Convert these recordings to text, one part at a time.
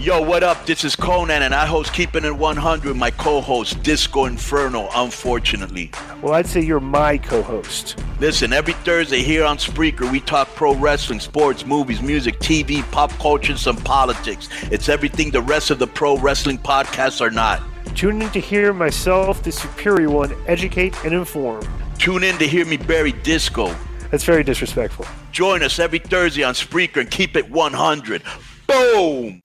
Yo, what up? This is Konnan, and I host Keeping It 100. My co-host Disco Inferno. Unfortunately, Well, I'd say you're my co-host. listen. Every Thursday here on Spreaker, we talk pro wrestling, sports, movies, music, TV, pop culture, and some politics. It's everything the rest of the pro wrestling podcasts are not. Tune in to hear myself, the superior one, educate and inform. Tune in to hear me bury Disco. That's very disrespectful. Join us every Thursday on Spreaker and keep it 100. Boom!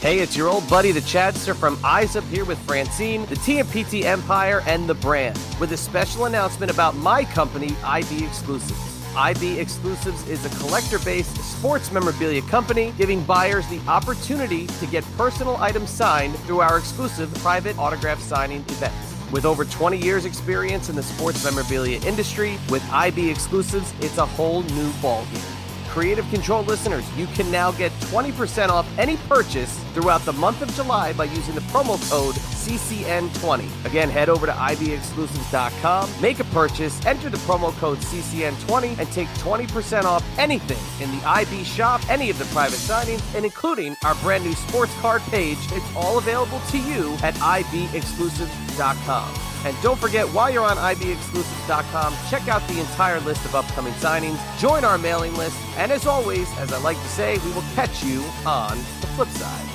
Hey, it's your old buddy, the Chadster from Eyes Up here with Francine, the TMPT Empire, and the brand, with a special announcement about my company, IB Exclusives. IB Exclusives is a collector based sports memorabilia company giving buyers the opportunity to get personal items signed through our exclusive private autograph signing events. With over 20 years' experience in the sports memorabilia industry, with IB Exclusives, it's a whole new ballgame. Creative Control listeners, you can now get 20% off any purchase throughout the month of July by using the promo code CCN20. Again, head over to IBExclusives.com, make a purchase, enter the promo code CCN20, and take 20% off anything in the IB shop, any of the private signings, and including our brand new sports card page. It's all available to you at IBExclusives.com. And don't forget, while you're on IBExclusives.com, check out the entire list of upcoming signings, join our mailing list, and as always, as I like to say, we will catch you on the flip side.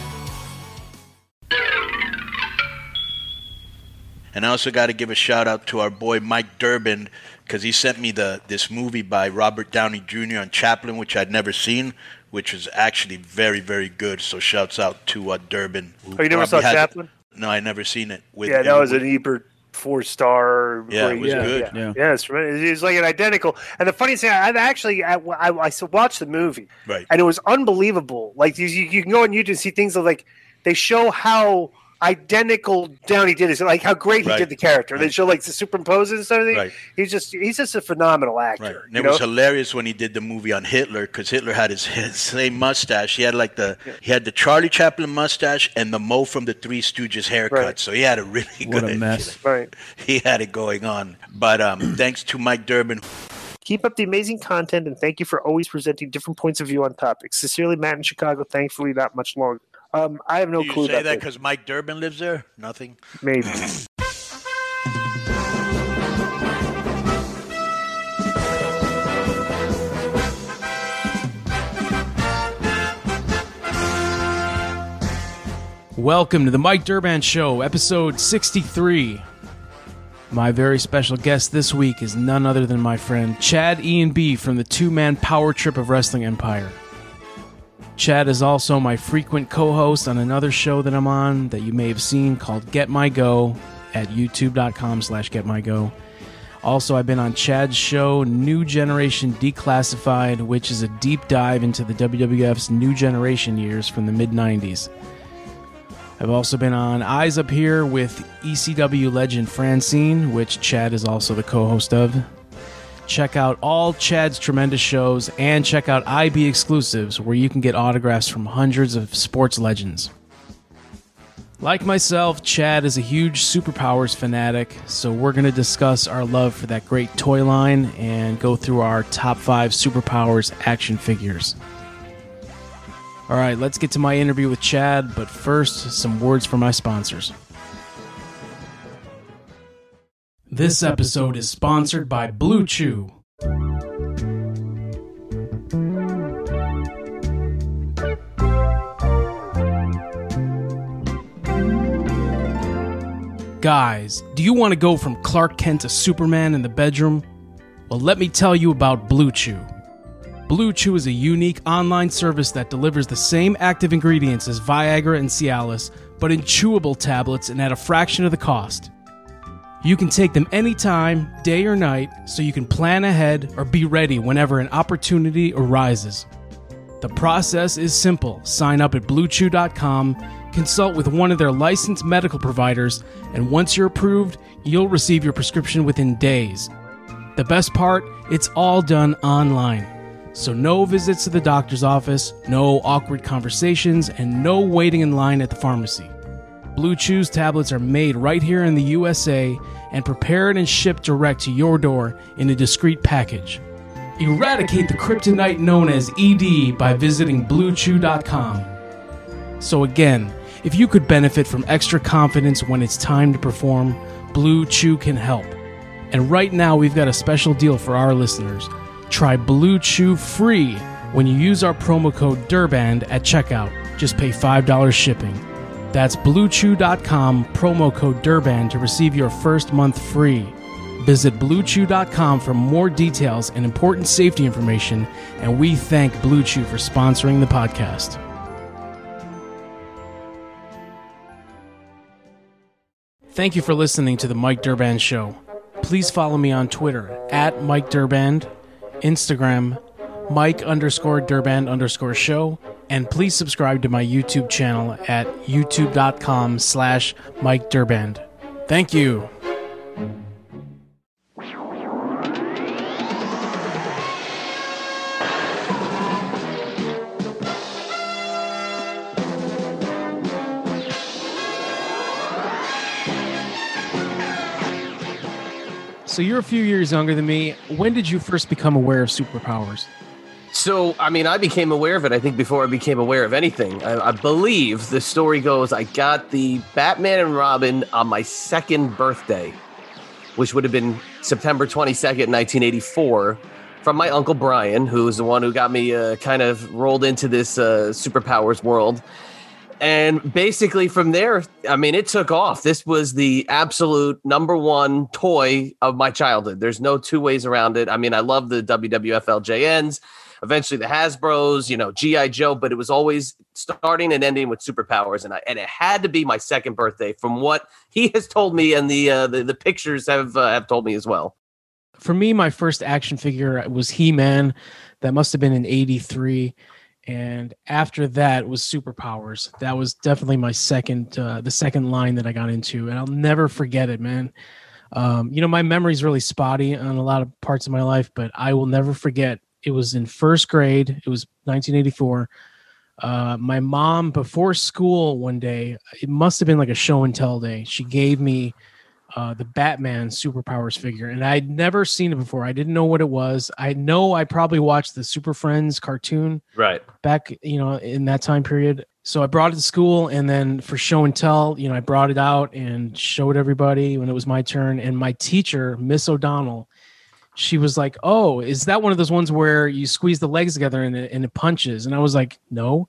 And I also got to give a shout out to our boy Mike Durband because he sent me the this movie by Robert Downey Jr. on Chaplin, which I'd never seen, which was actually very very good. So shouts out to uh, Durband. who Oh, you never saw has- Chaplin? No, I never seen it. With, yeah, that was an Ebert four star. Yeah, it was yeah, good. Yeah, Yeah. yeah it's, it's like an identical. And the funny thing, I've actually I I watched the movie, Right. and it was unbelievable. Like you, you you can go on YouTube and see things of like they show how identical Downey did it, like how great he Right. did the character. They Right. show like the superimposes and stuff. Right. He's just he's just a phenomenal actor. Right. And you it was hilarious when he did the movie on Hitler because Hitler had his, his same mustache. He had like the he had the Charlie Chaplin mustache and the Mo from the Three Stooges haircut. Right. So he had a really What good a mess. right. He had it going on. But um, thanks to Mike Durband. Keep up the amazing content and thank you for always presenting different points of view on topics. Sincerely, Matt in Chicago. Thankfully, not much longer. Um, I have no Do you clue say about that because Mike Durband lives there? Nothing. Maybe. Welcome to the Mike Durband Show, episode 63. My very special guest this week is none other than my friend Chad Ian B from the two man power trip of Wrestling Empire. Chad is also my frequent co host on another show that I'm on that you may have seen called Get My Go at youtube.com slash get my go. Also, I've been on Chad's show, New Generation Declassified, which is a deep dive into the WWF's New Generation years from the mid 90s. I've also been on Eyes Up Here with ECW legend Francine, which Chad is also the co host of. Check out all Chad's tremendous shows and check out IB exclusives where you can get autographs from hundreds of sports legends. Like myself, Chad is a huge superpowers fanatic, so we're going to discuss our love for that great toy line and go through our top five superpowers action figures. All right, let's get to my interview with Chad, but first, some words from my sponsors. This episode is sponsored by Blue Chew. Guys, do you want to go from Clark Kent to Superman in the bedroom? Well, let me tell you about Blue Chew. Blue Chew is a unique online service that delivers the same active ingredients as Viagra and Cialis, but in chewable tablets and at a fraction of the cost. You can take them anytime, day or night, so you can plan ahead or be ready whenever an opportunity arises. The process is simple. Sign up at bluechew.com, consult with one of their licensed medical providers, and once you're approved, you'll receive your prescription within days. The best part, it's all done online. So, no visits to the doctor's office, no awkward conversations, and no waiting in line at the pharmacy. Blue Chew's tablets are made right here in the USA and prepared and shipped direct to your door in a discreet package. Eradicate the kryptonite known as ED by visiting BlueChew.com. So, again, if you could benefit from extra confidence when it's time to perform, Blue Chew can help. And right now, we've got a special deal for our listeners. Try Blue Chew free when you use our promo code DURBAND at checkout. Just pay $5 shipping. That's bluechew.com, promo code Durband to receive your first month free. Visit bluechew.com for more details and important safety information, and we thank Blue Chew for sponsoring the podcast. Thank you for listening to the Mike Durband Show. Please follow me on Twitter at Mike Durband, Instagram, Mike underscore Durband underscore show, and please subscribe to my YouTube channel at youtube.com slash Mike Durband. Thank you. So you're a few years younger than me. When did you first become aware of superpowers? So, I mean, I became aware of it, I think, before I became aware of anything. I, I, believe the story goes I got the Batman and Robin on my second birthday, which would have been September 22nd, 1984, from my Uncle Brian, who was the one who got me uh, kind of rolled into this uh, superpowers world. And basically, from there, I mean, it took off. This was the absolute number one toy of my childhood. There's no two ways around it. I mean, I love the WWF LJNs, eventually the Hasbro's, you know, G.I. Joe, but it was always starting and ending with superpowers. And I, and it had to be my second birthday from what he has told me and the, uh, the, the pictures have, uh, have told me as well. For me, my first action figure was He Man. That must have been in 83 and after that was superpowers that was definitely my second uh, the second line that i got into and i'll never forget it man um, you know my memory's really spotty on a lot of parts of my life but i will never forget it was in first grade it was 1984 uh, my mom before school one day it must have been like a show and tell day she gave me uh, the Batman superpowers figure, and I'd never seen it before. I didn't know what it was. I know I probably watched the Super Friends cartoon right back, you know, in that time period. So I brought it to school, and then for show and tell, you know, I brought it out and showed everybody when it was my turn. And my teacher, Miss O'Donnell, she was like, "Oh, is that one of those ones where you squeeze the legs together and it, and it punches?" And I was like, "No."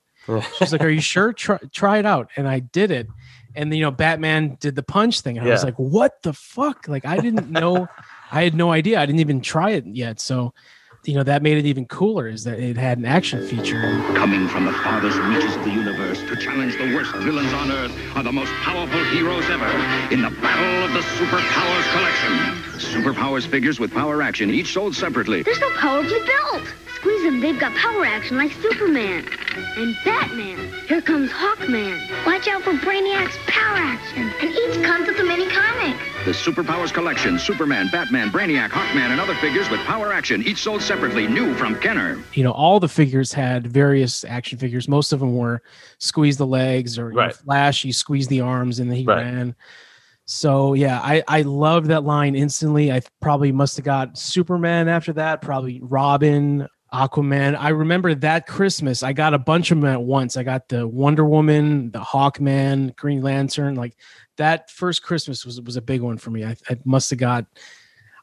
She's like, "Are you sure? Try, try it out." And I did it and you know Batman did the punch thing. And yeah. I was like, what the fuck? Like I didn't know, I had no idea. I didn't even try it yet. So, you know, that made it even cooler is that it had an action feature. Coming from the farthest reaches of the universe to challenge the worst villains on Earth are the most powerful heroes ever in the battle of the Superpowers Collection. Superpowers figures with power action, each sold separately. There's no power to be built. Squeeze them, they've got power action like Superman. And Batman. Here comes Hawkman. Watch out for Brainiac's power action. And each comes with a mini comic. The Superpowers Collection, Superman, Batman, Brainiac, Hawkman, and other figures with power action, each sold separately, new from Kenner. You know, all the figures had various action figures. Most of them were squeeze the legs or right. know, Flash, you squeeze the arms and then he right. ran. So yeah, I I love that line instantly. I probably must have got Superman after that, probably Robin, Aquaman. I remember that Christmas, I got a bunch of them at once. I got the Wonder Woman, the Hawkman, Green Lantern. Like that first Christmas was was a big one for me. I, I must have got,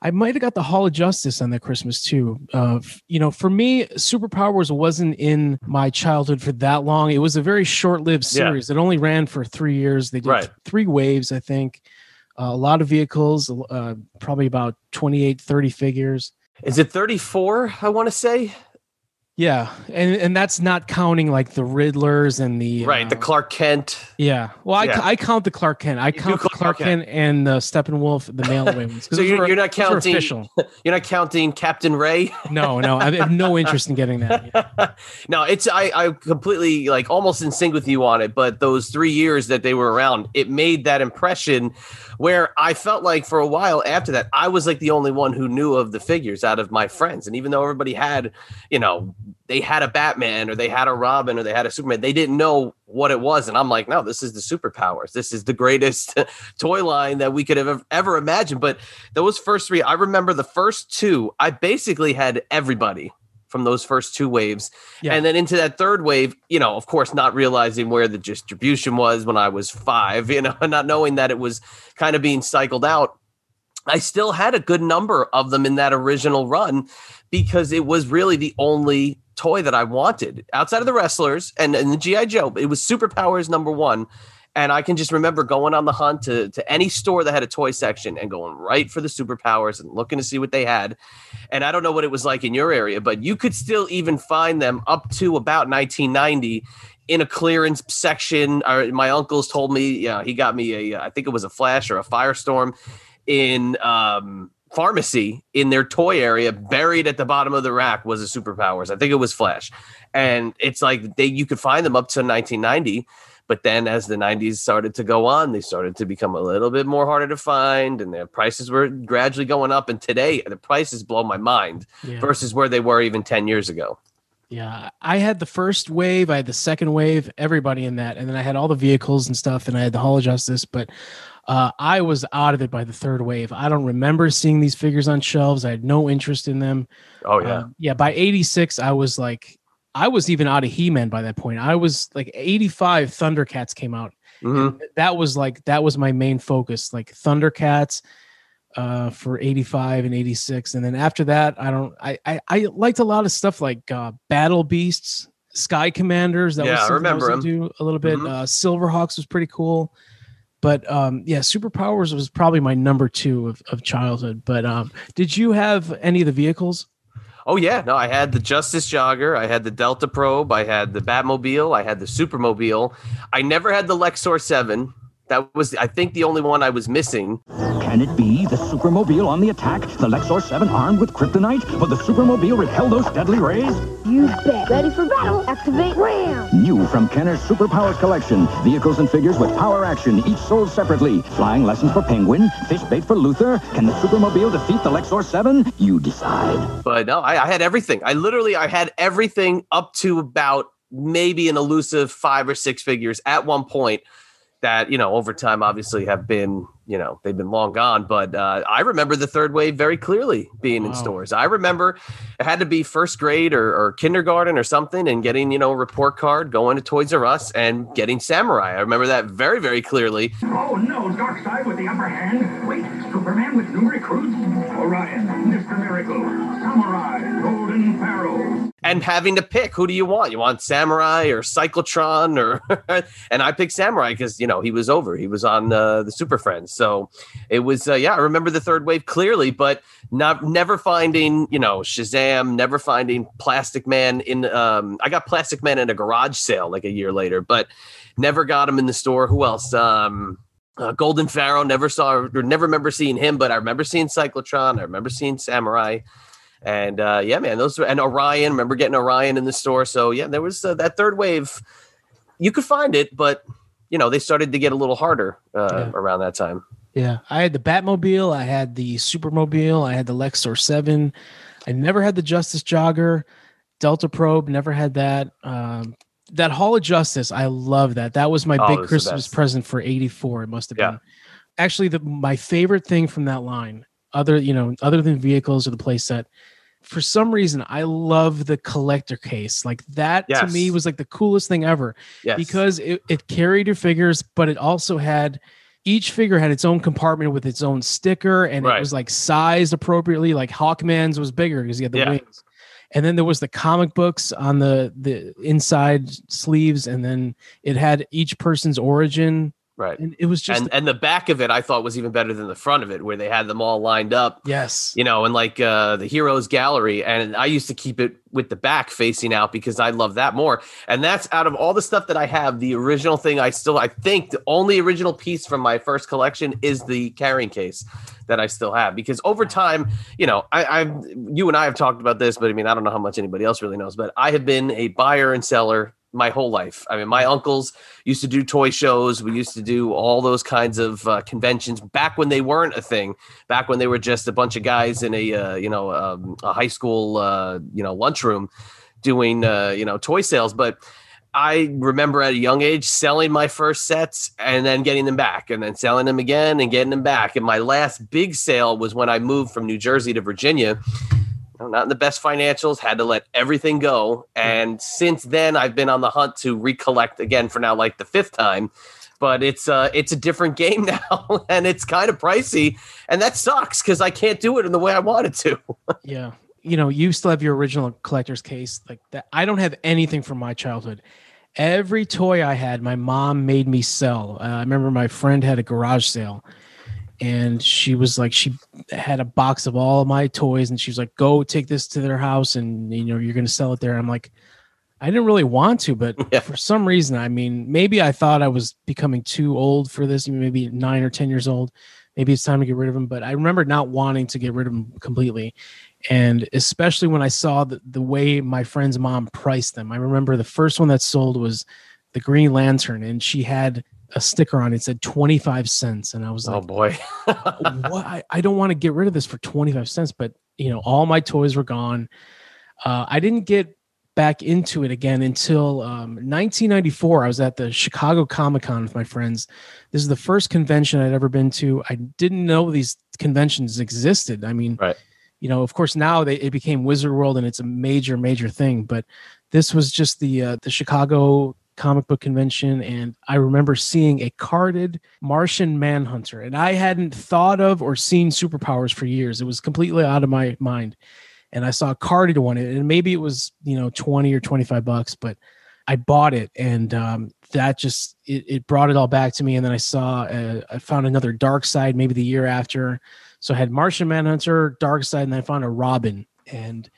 I might have got the Hall of Justice on that Christmas too. Uh, you know, for me, Superpowers wasn't in my childhood for that long. It was a very short lived series. Yeah. It only ran for three years. They did right. three waves, I think. Uh, a lot of vehicles, uh, probably about 28, 30 figures. Is it 34? I want to say. Yeah, and and that's not counting like the Riddlers and the right uh, the Clark Kent. Yeah, well, I, yeah. I count the Clark Kent. I count the Clark Kent, Kent and the Steppenwolf, the away ones. so you're, you're, not counting. You're not counting Captain Ray. no, no, I have no interest in getting that. Yeah. no, it's I I completely like almost in sync with you on it. But those three years that they were around, it made that impression where I felt like for a while after that, I was like the only one who knew of the figures out of my friends. And even though everybody had, you know, they had a Batman or they had a Robin or they had a Superman, they didn't know what it was. And I'm like, no, this is the superpowers. This is the greatest toy line that we could have ever imagined. But those first three, I remember the first two, I basically had everybody from those first two waves. Yeah. And then into that third wave, you know, of course, not realizing where the distribution was when I was five, you know, not knowing that it was kind of being cycled out. I still had a good number of them in that original run because it was really the only toy that I wanted outside of the wrestlers and, and the G.I. Joe. It was Superpowers number one. And I can just remember going on the hunt to, to any store that had a toy section and going right for the superpowers and looking to see what they had. And I don't know what it was like in your area, but you could still even find them up to about 1990 in a clearance section. Or my uncles told me, yeah, he got me a, I think it was a Flash or a Firestorm in um, pharmacy in their toy area, buried at the bottom of the rack was a superpowers. I think it was Flash, and it's like they you could find them up to 1990. But then, as the 90s started to go on, they started to become a little bit more harder to find, and their prices were gradually going up. And today, the prices blow my mind Yeah. versus where they were even 10 years ago. Yeah, I had the first wave, I had the second wave, everybody in that, and then I had all the vehicles and stuff, and I had the Hall of Justice, but uh, I was out of it by the third wave. I don't remember seeing these figures on shelves. I had no interest in them. Oh, yeah. Uh, yeah. By '86, I was like, I was even out of He-Man by that point. I was like, '85, Thundercats came out. Mhm. That was like that was my main focus, like Thundercats uh for 85 and 86 and then after that i don't i i, I liked a lot of stuff like uh battle beasts sky commanders that Yeah, I was something remember was into a little bit Mhm. uh silverhawks was pretty cool but um yeah superpowers was probably my number two of, of childhood but um did you have any of the vehicles Oh yeah, no, I had the Justice Jogger, I had the Delta Probe, I had the Batmobile, I had the Supermobile. I never had the Lex-Soar 7. That was I think the only one I was missing. Can it be the Supermobile on the attack? The Lex-Soar 7 armed with kryptonite? Will the Supermobile repel those deadly rays? You bet. Ready for battle. Activate RAM. New from Kenner's Superpowers collection. Vehicles and figures with power action, each sold separately. Flying lessons for Penguin, fish bait for Luther. Can the Supermobile defeat the Lex-Soar 7? You decide. But no, I, I had everything. I literally I had everything up to about maybe an elusive five or six figures at one point that you know over time obviously have been you know they've been long gone but uh, i remember the third wave very clearly being in stores i remember it had to be first grade or, or kindergarten or something and getting you know a report card going to toys r us and getting samurai i remember that very very clearly Oh no, Darkseid with the upper hand. Wait, Superman with new recruits? Orion, Mr. Miracle, Samurai, Golden Pharaoh. And having to pick who do you want? You want Samurai or Cyclotron or and I picked Samurai because you know he was over. He was on uh, the Super Friends, so it was uh, yeah. I remember the third wave clearly, but not never finding you know Shazam, never finding Plastic Man in. Um, I got Plastic Man in a garage sale like a year later, but never got him in the store. Who else? Um, uh, Golden Pharaoh never saw or never remember seeing him, but I remember seeing Cyclotron. I remember seeing Samurai. And uh, yeah, man, those were, and Orion. Remember getting Orion in the store. So yeah, there was uh, that third wave. You could find it, but you know they started to get a little harder uh, Yeah. around that time. Yeah, I had the Batmobile, I had the Supermobile, I had the Lex-Soar Seven. I never had the Justice Jogger, Delta Probe. Never had that. Um, that Hall of Justice, I love that. That was my Oh, big was Christmas present for '84. It must have Yeah. been. Actually, the my favorite thing from that line, other you know, other than vehicles or the playset, for some reason, I love the collector case. Like that to me was like the coolest thing ever Yes, because it, it carried your figures, but it also had each figure had its own compartment with its own sticker, and it was like sized appropriately. Like Hawkman's was bigger because he had the Yeah. wings, and then there was the comic books on the the inside sleeves, and then it had each person's origin, right. and it was just and and the back of it I thought was even better than the front of it, where they had them all lined up. yes, you know, and like uh, the heroes gallery. And I used to keep it with the back facing out because I love that more. And that's out of all the stuff that I have, the original thing I still, I think the only original piece from my first collection is the carrying case that I still have because over time, you know, I, I've, you and I have talked about this, but I mean, I don't know how much anybody else really knows, but I have been a buyer and seller my whole life. I mean, my uncles used to do toy shows. We used to do all those kinds of uh, conventions back when they weren't a thing back when they were just a bunch of guys in a uh, you know um, a high school uh, you know lunchroom doing uh, you know toy sales but I remember at a young age selling my first sets and then getting them back and then selling them again and getting them back. And my last big sale was when I moved from New Jersey to Virginia. Know, not in the best financials, had to let everything go. And since then, I've been on the hunt to recollect again for now, like the fifth time. But it's uh, it's a different game now, and it's kind of pricey, and that sucks because I can't do it in the way I wanted to. yeah, you know, you still have your original collector's case like that. I don't have anything from my childhood. Every toy I had, my mom made me sell. Uh, I remember my friend had a garage sale, and she was like, she had a box of all of my toys, and she was like, "Go take this to their house, and you know, you're going to sell it there." I'm like, I didn't really want to, but Yeah. for some reason, I mean, maybe I thought I was becoming too old for this, maybe nine or 10 years old. Maybe it's time to get rid of them. But I remember not wanting to get rid of them completely. And especially when I saw the, the way my friend's mom priced them. I remember the first one that sold was the Green Lantern, and she had a sticker on it, said 25 cents. And I was like Oh boy. what? I, I don't want to get rid of this for 25 cents, but you know, all my toys were gone. Uh, I didn't get back into it again until um, 1994. I was at the Chicago Comic Con with my friends. This is the first convention I'd ever been to. I didn't know these conventions existed. I mean, Right. you know, of course, now they, it became Wizard World and it's a major, major thing. But this was just the uh, the Chicago comic book convention, and I remember seeing a carded Martian Manhunter, and I hadn't thought of or seen superpowers for years. It was completely out of my mind, and I saw a carded one, and maybe it was you know twenty or twenty five bucks, but I bought it, and um, that just it, it brought it all back to me. And then I saw uh, I found another Darkseid maybe the year after, so I had Martian Manhunter, Darkseid, and then I found a Robin, and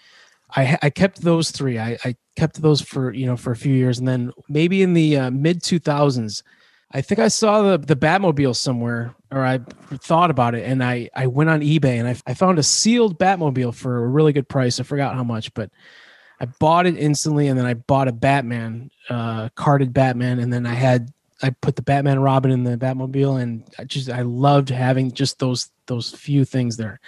I I kept those three. I, I kept those for you know for a few years, and then maybe in the uh, mid two thousands, I think I saw the the Batmobile somewhere, or I thought about it, and I I went on eBay and I I found a sealed Batmobile for a really good price. I forgot how much, but I bought it instantly, and then I bought a Batman, uh, carded Batman, and then I had I put the Batman Robin in the Batmobile, and I just I loved having just those those few things there.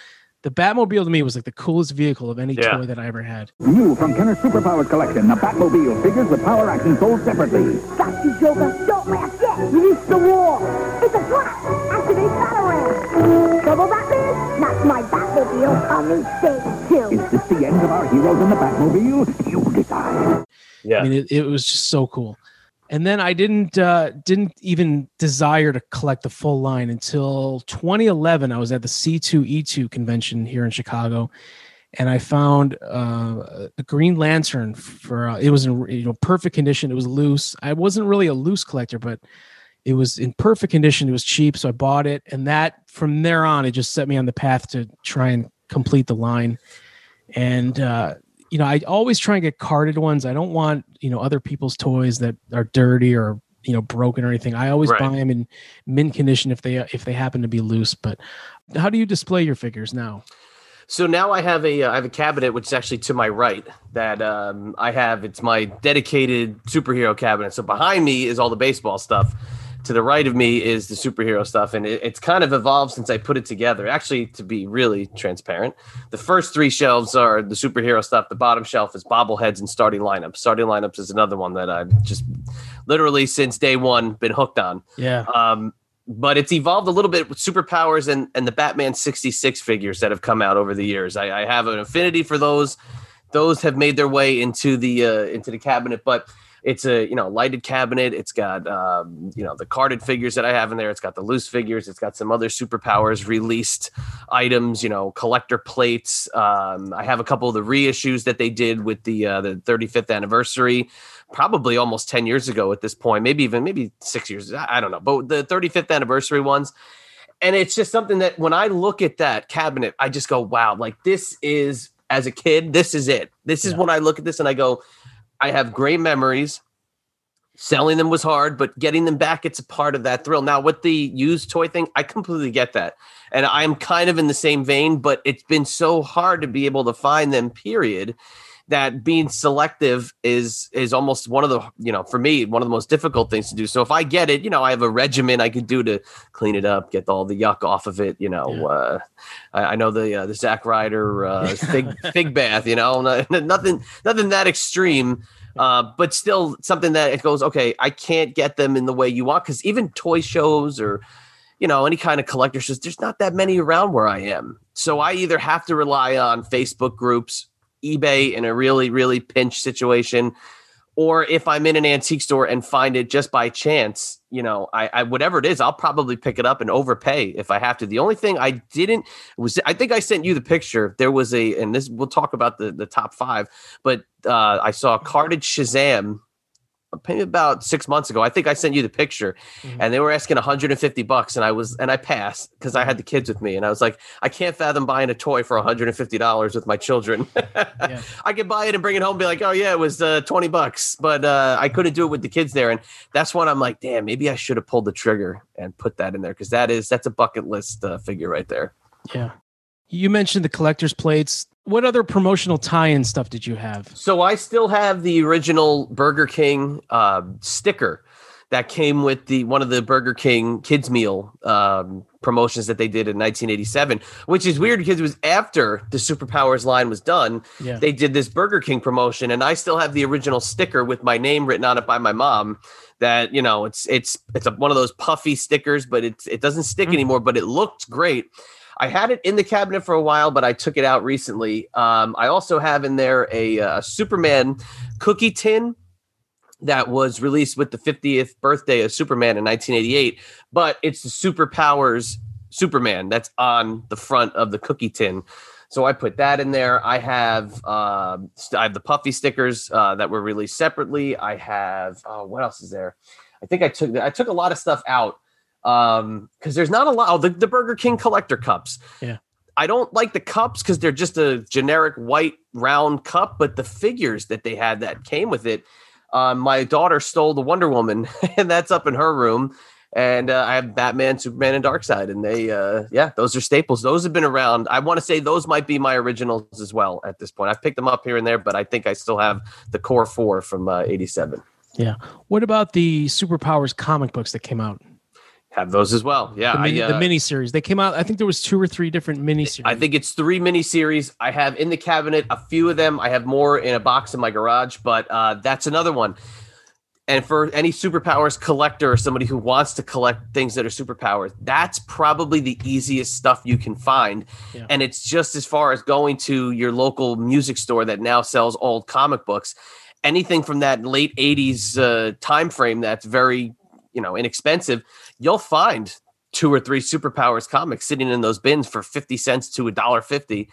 The Batmobile to me was like the coolest vehicle of any Yeah. toy that I ever had. New from Kenner's Superpowers collection, the Batmobile figures with power action sold separately. Got you, Joker. Don't laugh yet. Release the war. It's a trap. Activate Batarang. Trouble Batman? Not my Batmobile. Uh, Coming stage two. Is this the end of our heroes in the Batmobile? You decide. Yeah. I mean, it, it was just so cool. And then I didn't uh, didn't even desire to collect the full line until 2011. I was at the C2E2 convention here in Chicago, and I found uh, a Green Lantern for uh, it was in you know perfect condition. It was loose. I wasn't really a loose collector, but it was in perfect condition. It was cheap, so I bought it, and that from there on, it just set me on the path to try and complete the line. And uh, you know, I always try and get carded ones. I don't want you know other people's toys that are dirty or you know broken or anything. I always Right. buy them in mint condition if they if they happen to be loose. But how do you display your figures now? So now I have a uh, I have a cabinet which is actually to my right that um, I have. It's my dedicated superhero cabinet. So behind me is all the baseball stuff. To the right of me is the superhero stuff, and it, it's kind of evolved since I put it together. Actually, to be really transparent, the first three shelves are the superhero stuff. The bottom shelf is bobbleheads and starting lineups. Starting lineups is another one that I've just literally since day one been hooked on. Yeah, Um, but it's evolved a little bit with superpowers and, and the Batman 66 figures that have come out over the years. I, I have an affinity for those. Those have made their way into the uh, into the cabinet, but it's a you know lighted cabinet. It's got um, you know the carded figures that I have in there. It's got the loose figures. It's got some other superpowers released items. You know collector plates. Um, I have a couple of the reissues that they did with the uh, the 35th anniversary probably almost 10 years ago at this point, maybe even maybe six years. I don't know, but the 35th anniversary ones. And it's just something that when I look at that cabinet, I just go, wow, like this is as a kid, this is it. This is Yeah. when I look at this and I go, I have great memories. Selling them was hard, but getting them back, it's a part of that thrill. Now, with the used toy thing, I completely get that. And I'm kind of in the same vein, but it's been so hard to be able to find them, period that being selective is is almost one of the you know for me one of the most difficult things to do so if i get it you know i have a regimen i could do to clean it up get all the yuck off of it you know Yeah. uh I, I know the uh, the Zack Ryder uh fig fig bath you know nothing nothing that extreme uh but still something that it goes okay i can't get them in the way you want because even toy shows or you know, any kind of collector's just there's not that many around where I am. So I either have to rely on Facebook groups, eBay in a really, really pinch situation, or if I'm in an antique store and find it just by chance, you know, I, I whatever it is, I'll probably pick it up and overpay if I have to. The only thing I didn't was I think I sent you the picture. There was a, and this we'll talk about the the top five, but uh, I saw a carded Shazam maybe about six months ago. I think I sent you the picture, Mhm. and they were asking 150 bucks, and I was and I passed because I had the kids with me, and I was like, I can't fathom buying a toy for 150 dollars with my children. I could buy it and bring it home, and be like, oh yeah, it was uh, 20 bucks, but uh, I couldn't do it with the kids there, and that's when I'm like, damn, maybe I should have pulled the trigger and put that in there because that is that's a bucket list uh, figure right there. Yeah. You mentioned the collector's plates. What other promotional tie-in stuff did you have? So I still have the original Burger King uh, sticker that came with the one of the Burger King kids meal um, promotions that they did in 1987, which is weird because it was after the Superpowers line was done. Yeah. They did this Burger King promotion, and I still have the original sticker with my name written on it by my mom. That you know, it's it's it's a, one of those puffy stickers, but it's it doesn't stick anymore. But it looked great. I had it in the cabinet for a while, but I took it out recently. Um, I also have in there a, uh Superman cookie tin that was released with the 50th birthday of Superman in 1988, but it's the Superpowers Superman that's on the front of the cookie tin. So I put that in there. I have uh, I have the puffy stickers uh, that were released separately. I have oh, what else is there? I think I took I took a lot of stuff out um because there's not a lot. Oh, the, the Burger King collector cups. Yeah. I don't like the cups because they're just a generic white round cup, but the figures that they had that came with it. Um, my daughter stole the Wonder Woman, and that's up in her room. And uh, I have Batman, Superman, and Darkseid, and they, uh, yeah, those are staples. Those have been around. I want to say those might be my originals as well at this point. I've picked them up here and there, but I think I still have the core four from uh, '87. Yeah. What about the Superpowers comic books that came out? Have those as well. Yeah, the mini, I, the uh, mini series. They came out. I think there was two or three different mini series. I think it's three miniseries. I have in the cabinet a few of them. I have more in a box in my garage, but uh, that's another one. And for any superpowers collector or somebody who wants to collect things that are superpowers, that's probably the easiest stuff you can find. Yeah. And it's just as far as going to your local music store that now sells old comic books. Anything from that late 80s uh, time frame that's very, you know, inexpensive, you'll find two or three superpowers comics sitting in those bins for 50 cents to a dollar 50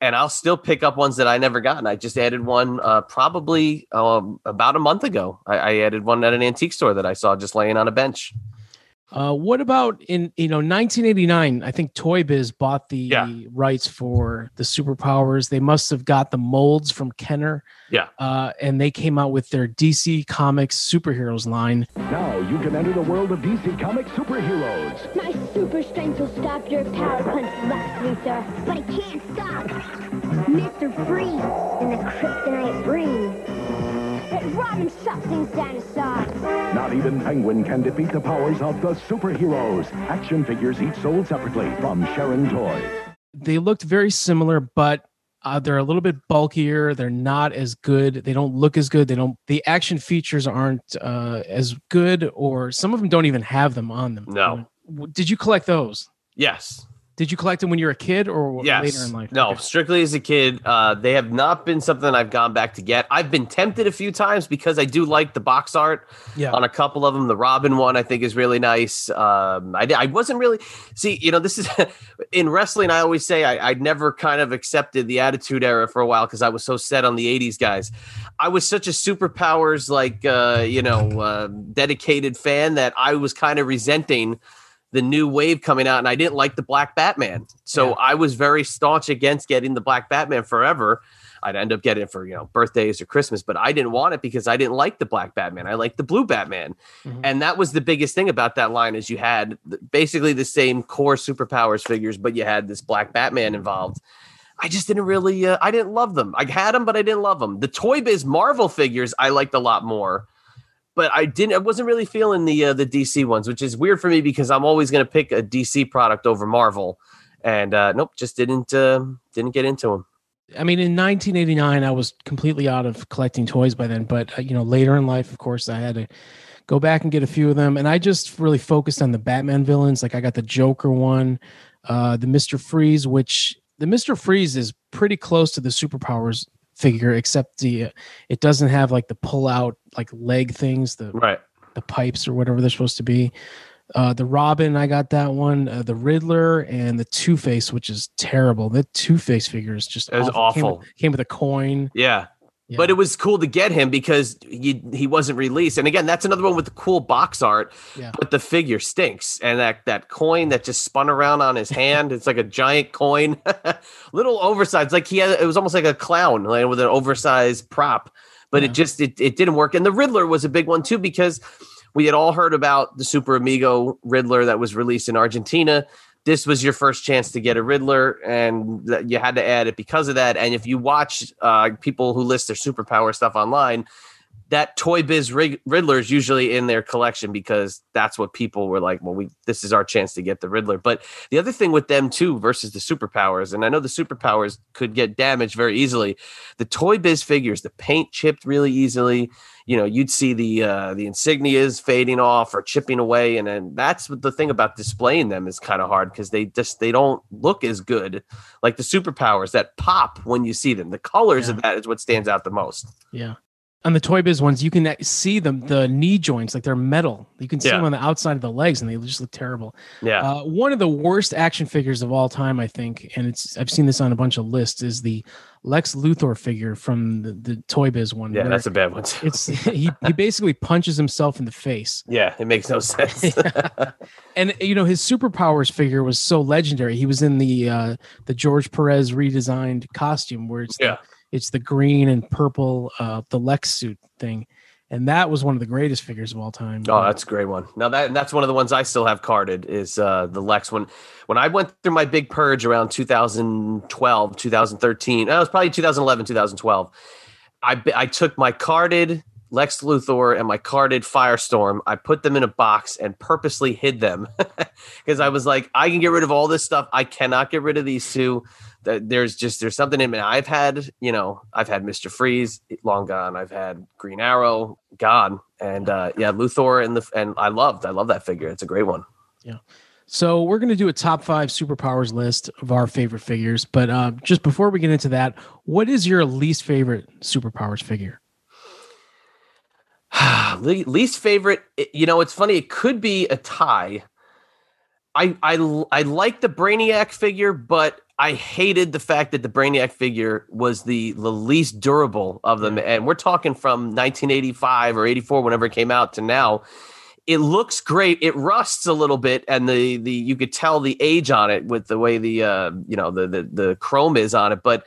and i'll still pick up ones that i never gotten. I just added one uh, probably um, about a month ago. I, I added one at an antique store that i saw just laying on a bench Uh, what about in you know 1989? I think Toy Biz bought the Yeah. rights for the superpowers. They must have got the molds from Kenner. Yeah. Uh, and they came out with their DC Comics superheroes line. Now you can enter the world of DC Comics superheroes. My super strength will stop your power punch, Lex Luthor. But it can't stop Mr. Freeze and the Kryptonite Ring. But Robin shuts things dinosaurs. Not even Penguin can defeat the powers of the superheroes. Action figures each sold separately from Sharon Toys. They looked very similar, but uh, they're a little bit bulkier. They're not as good. They don't look as good. They don't. The action features aren't uh, as good, or some of them don't even have them on them. No. Did you collect those? yes Did you collect them when you were a kid or yes later in life? no Okay. strictly as a kid uh, they have not been something i've gone back to get i've been tempted a few times because i do like the box art Yeah. on a couple of them. The Robin one I think is really nice. Um, I, I wasn't really see, you know, this is in wrestling. I always say I, I'd never kind of accepted the Attitude Era for a while because I was so set on the '80s guys. I was such a superpowers like uh, you know uh, dedicated fan that I was kind of resenting the new wave coming out, and I didn't like the Black Batman. So I was very staunch against getting the Black Batman forever. I'd end up getting it for you know birthdays or Christmas, but I didn't want it because I didn't like the black Batman. I liked the blue Batman, Mhm. and that was the biggest thing about that line is you had basically the same core superpowers figures, but you had this black Batman involved. I just didn't really, uh, I didn't love them. I had them, but I didn't love them. The Toy Biz Marvel figures I liked a lot more, but I didn't. I wasn't really feeling the uh, the DC ones, which is weird for me because I'm always going to pick a DC product over Marvel, and uh, nope, just didn't uh, didn't get into them. I mean, in 1989, I was completely out of collecting toys by then. But uh, you know, later in life, of course, I had to go back and get a few of them. And I just really focused on the Batman villains. Like I got the Joker one, uh, the Mister Freeze, which the Mister Freeze is pretty close to the superpowers figure, except the uh, it doesn't have like the pull out like leg things, the Right. the pipes or whatever they're supposed to be. Uh, the Robin, I got that one. Uh, the Riddler and the Two Face, which is terrible. The Two Face figure is just It was Came awful. with, came with a coin. Yeah. Yeah. But it was cool to get him because he, he wasn't released. And again, that's another one with the cool box art. Yeah. But the figure stinks. And that, that coin that just spun around on his hand, it's like a giant coin. Little oversized. Like he had it was almost like a clown like with an oversized prop. But Yeah. it just it, it didn't work. And the Riddler was a big one too, because we had all heard about the Super Amigo Riddler that was released in Argentina. This was your first chance to get a Riddler, and you had to add it because of that. And if you watch uh, people who list their superpower stuff online, that Toy Biz Riddler is usually in their collection because that's what people were like. Well, we this is our chance to get the Riddler. But the other thing with them too versus the superpowers, and I know the superpowers could get damaged very easily. The Toy Biz figures, the paint chipped really easily. You know, you'd see the uh, the insignias fading off or chipping away, and then that's what the thing about displaying them is kind of hard because they just they don't look as good like the superpowers that pop when you see them. The colors of that is what stands out the most. Yeah. On the Toy Biz ones, you can see them, the knee joints, like they're metal. You can see Yeah. them on the outside of the legs and they just look terrible. Yeah. Uh, one of the worst action figures of all time, I think, and it's I've seen this on a bunch of lists, is the Lex Luthor figure from the, the Toy Biz one. yeah, that's a bad one. Too. it's he, he basically punches himself in the face. Yeah, it makes no sense. And you know, his superpowers figure was so legendary. He was in the uh the George Perez redesigned costume where it's Yeah. the, it's the green and purple uh the Lex suit thing. And that was one of the greatest figures of all time. Oh, that's a great one. Now that that's one of the ones I still have carded is uh, the Lex one. When I went through my big purge around 2012, 2013, no, it was probably 2011, 2012. I I took my carded Lex Luthor and my carded Firestorm. I put them in a box and purposely hid them because I was like, I can get rid of all this stuff. I cannot get rid of these two. That there's just there's something in me. I've had you know I've had Mister Freeze long gone. I've had Green Arrow gone, and uh, yeah, Luthor and the and I loved I love that figure. It's a great one. Yeah. So we're going to do a top five superpowers list of our favorite figures. But uh, just before we get into that, what is your least favorite superpowers figure? Least favorite you know it's funny it could be a tie I, I i like the brainiac figure but i hated the fact that the brainiac figure was the, the least durable of them. And we're talking from 1985 or 84 whenever it came out to now. It looks great. It rusts a little bit and the the you could tell the age on it with the way the uh you know the the, the chrome is on it. But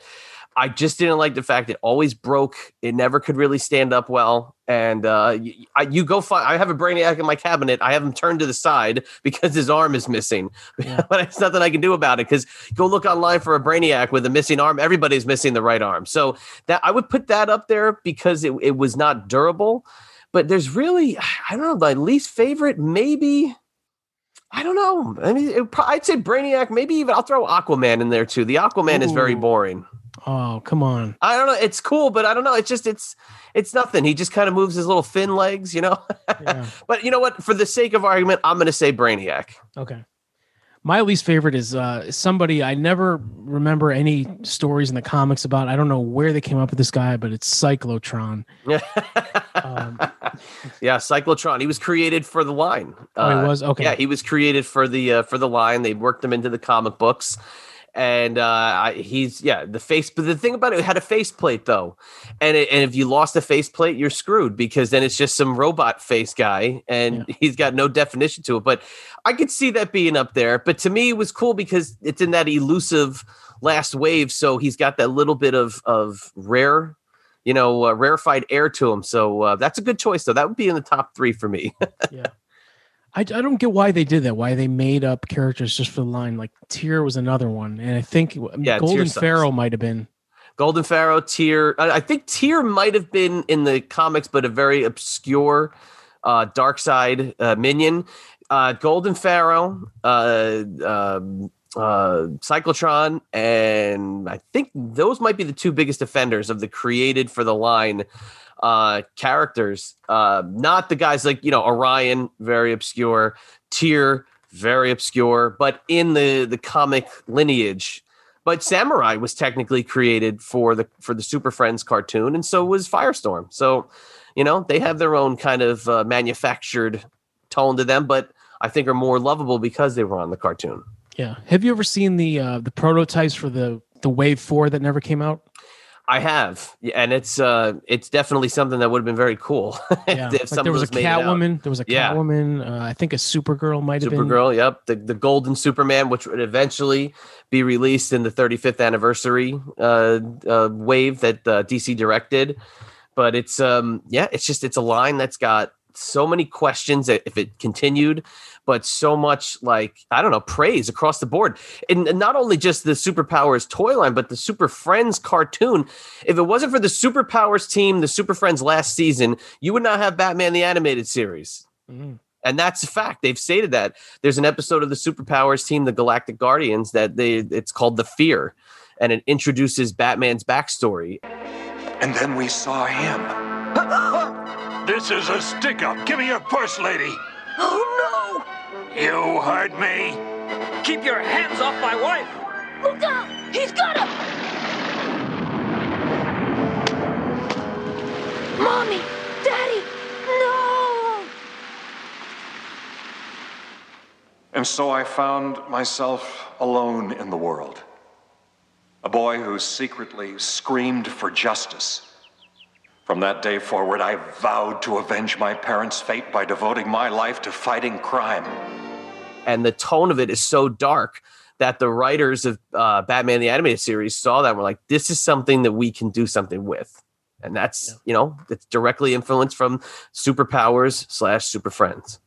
I just didn't like the fact it always broke. It never could really stand up well. And uh, you, I, you go find. I have a Brainiac in my cabinet. I have him turned to the side because his arm is missing. but it's nothing I can do about it. Because go look online for a Brainiac with a missing arm. Everybody's missing the right arm. So that I would put that up there because it, it was not durable. But there's really I don't know my least favorite maybe. I don't know. I mean, it, I'd say Brainiac. Maybe even I'll throw Aquaman in there too. The Aquaman is very boring. Oh, come on. I don't know. It's cool, but I don't know. It's just it's it's nothing. He just kind of moves his little thin legs, you know. Yeah. but you know what? For the sake of argument, I'm going to say Brainiac. Okay. My least favorite is uh, somebody I never remember any stories in the comics about. I don't know where they came up with this guy, but it's Cyclotron. Um, yeah, Cyclotron. He was created for the line. Oh, he Uh, was? Okay. Yeah, he was created for the uh, for the line. They worked him into the comic books. And uh, I, he's yeah the face, but the thing about it, it had a faceplate though, and it, and if you lost a faceplate, you're screwed because then it's just some robot face guy, and he's got no definition to it. But I could see that being up there. But to me, it was cool because it's in that elusive last wave, so he's got that little bit of of rare, you know, uh, rarefied air to him. So uh, that's a good choice, though. That would be in the top three for me. I, I don't get why they did that. Why they made up characters just for the line. Like Tyr was another one, and I think Yeah, Golden. Pharaoh might have been. Golden Pharaoh, Tyr. I think Tyr might have been in the comics, but a very obscure uh, Darkseid uh, minion. Uh, Golden Pharaoh, uh, um, uh, Cyclotron, and I think those might be the two biggest offenders of the created for the line uh, characters. Uh, not the guys like you know Orion, very obscure, Tyr, very obscure, but in the the comic lineage. But Samurai was technically created for the for the Super Friends cartoon, and so was Firestorm. So, you know, they have their own kind of uh, manufactured tone to them, but I think are more lovable because they were on the cartoon. Yeah. Have you ever seen the uh, the prototypes for the the Wave Four that never came out? I have, Yeah, and it's uh, it's definitely something that would have been very cool. Yeah. if Like some there was a those made. Catwoman. There was a Yeah. Catwoman. Uh, I think a Supergirl might have been. Supergirl, yep. The the Golden Superman, which would eventually be released in the 35th anniversary uh, uh, wave that uh, DC directed. But it's um yeah, it's just it's a line that's got so many questions that if it continued, but so much like I don't know praise across the board, and and not only just the Superpowers toy line, but the Super Friends cartoon. If it wasn't for the Superpowers team, the Super Friends last season, you would not have Batman the animated series. Mhm. And that's a fact. They've stated that. There's an episode of the Superpowers team, the Galactic Guardians, that they it's called The Fear. And it introduces Batman's backstory. And then we saw him. This is a stick up. Give me your purse, lady. Oh no! You heard me. Keep your hands off my wife! Look out! He's got him! Mommy! Daddy! No! And so I found myself alone in the world. A boy who secretly screamed for justice. From that day forward, I vowed to avenge my parents' fate by devoting my life to fighting crime. And the tone of it is so dark that the writers of uh, Batman the Animated Series saw that and were like, this is something that we can do something with. And that's, you know, it's directly influenced from Superpowers slash Super Friends.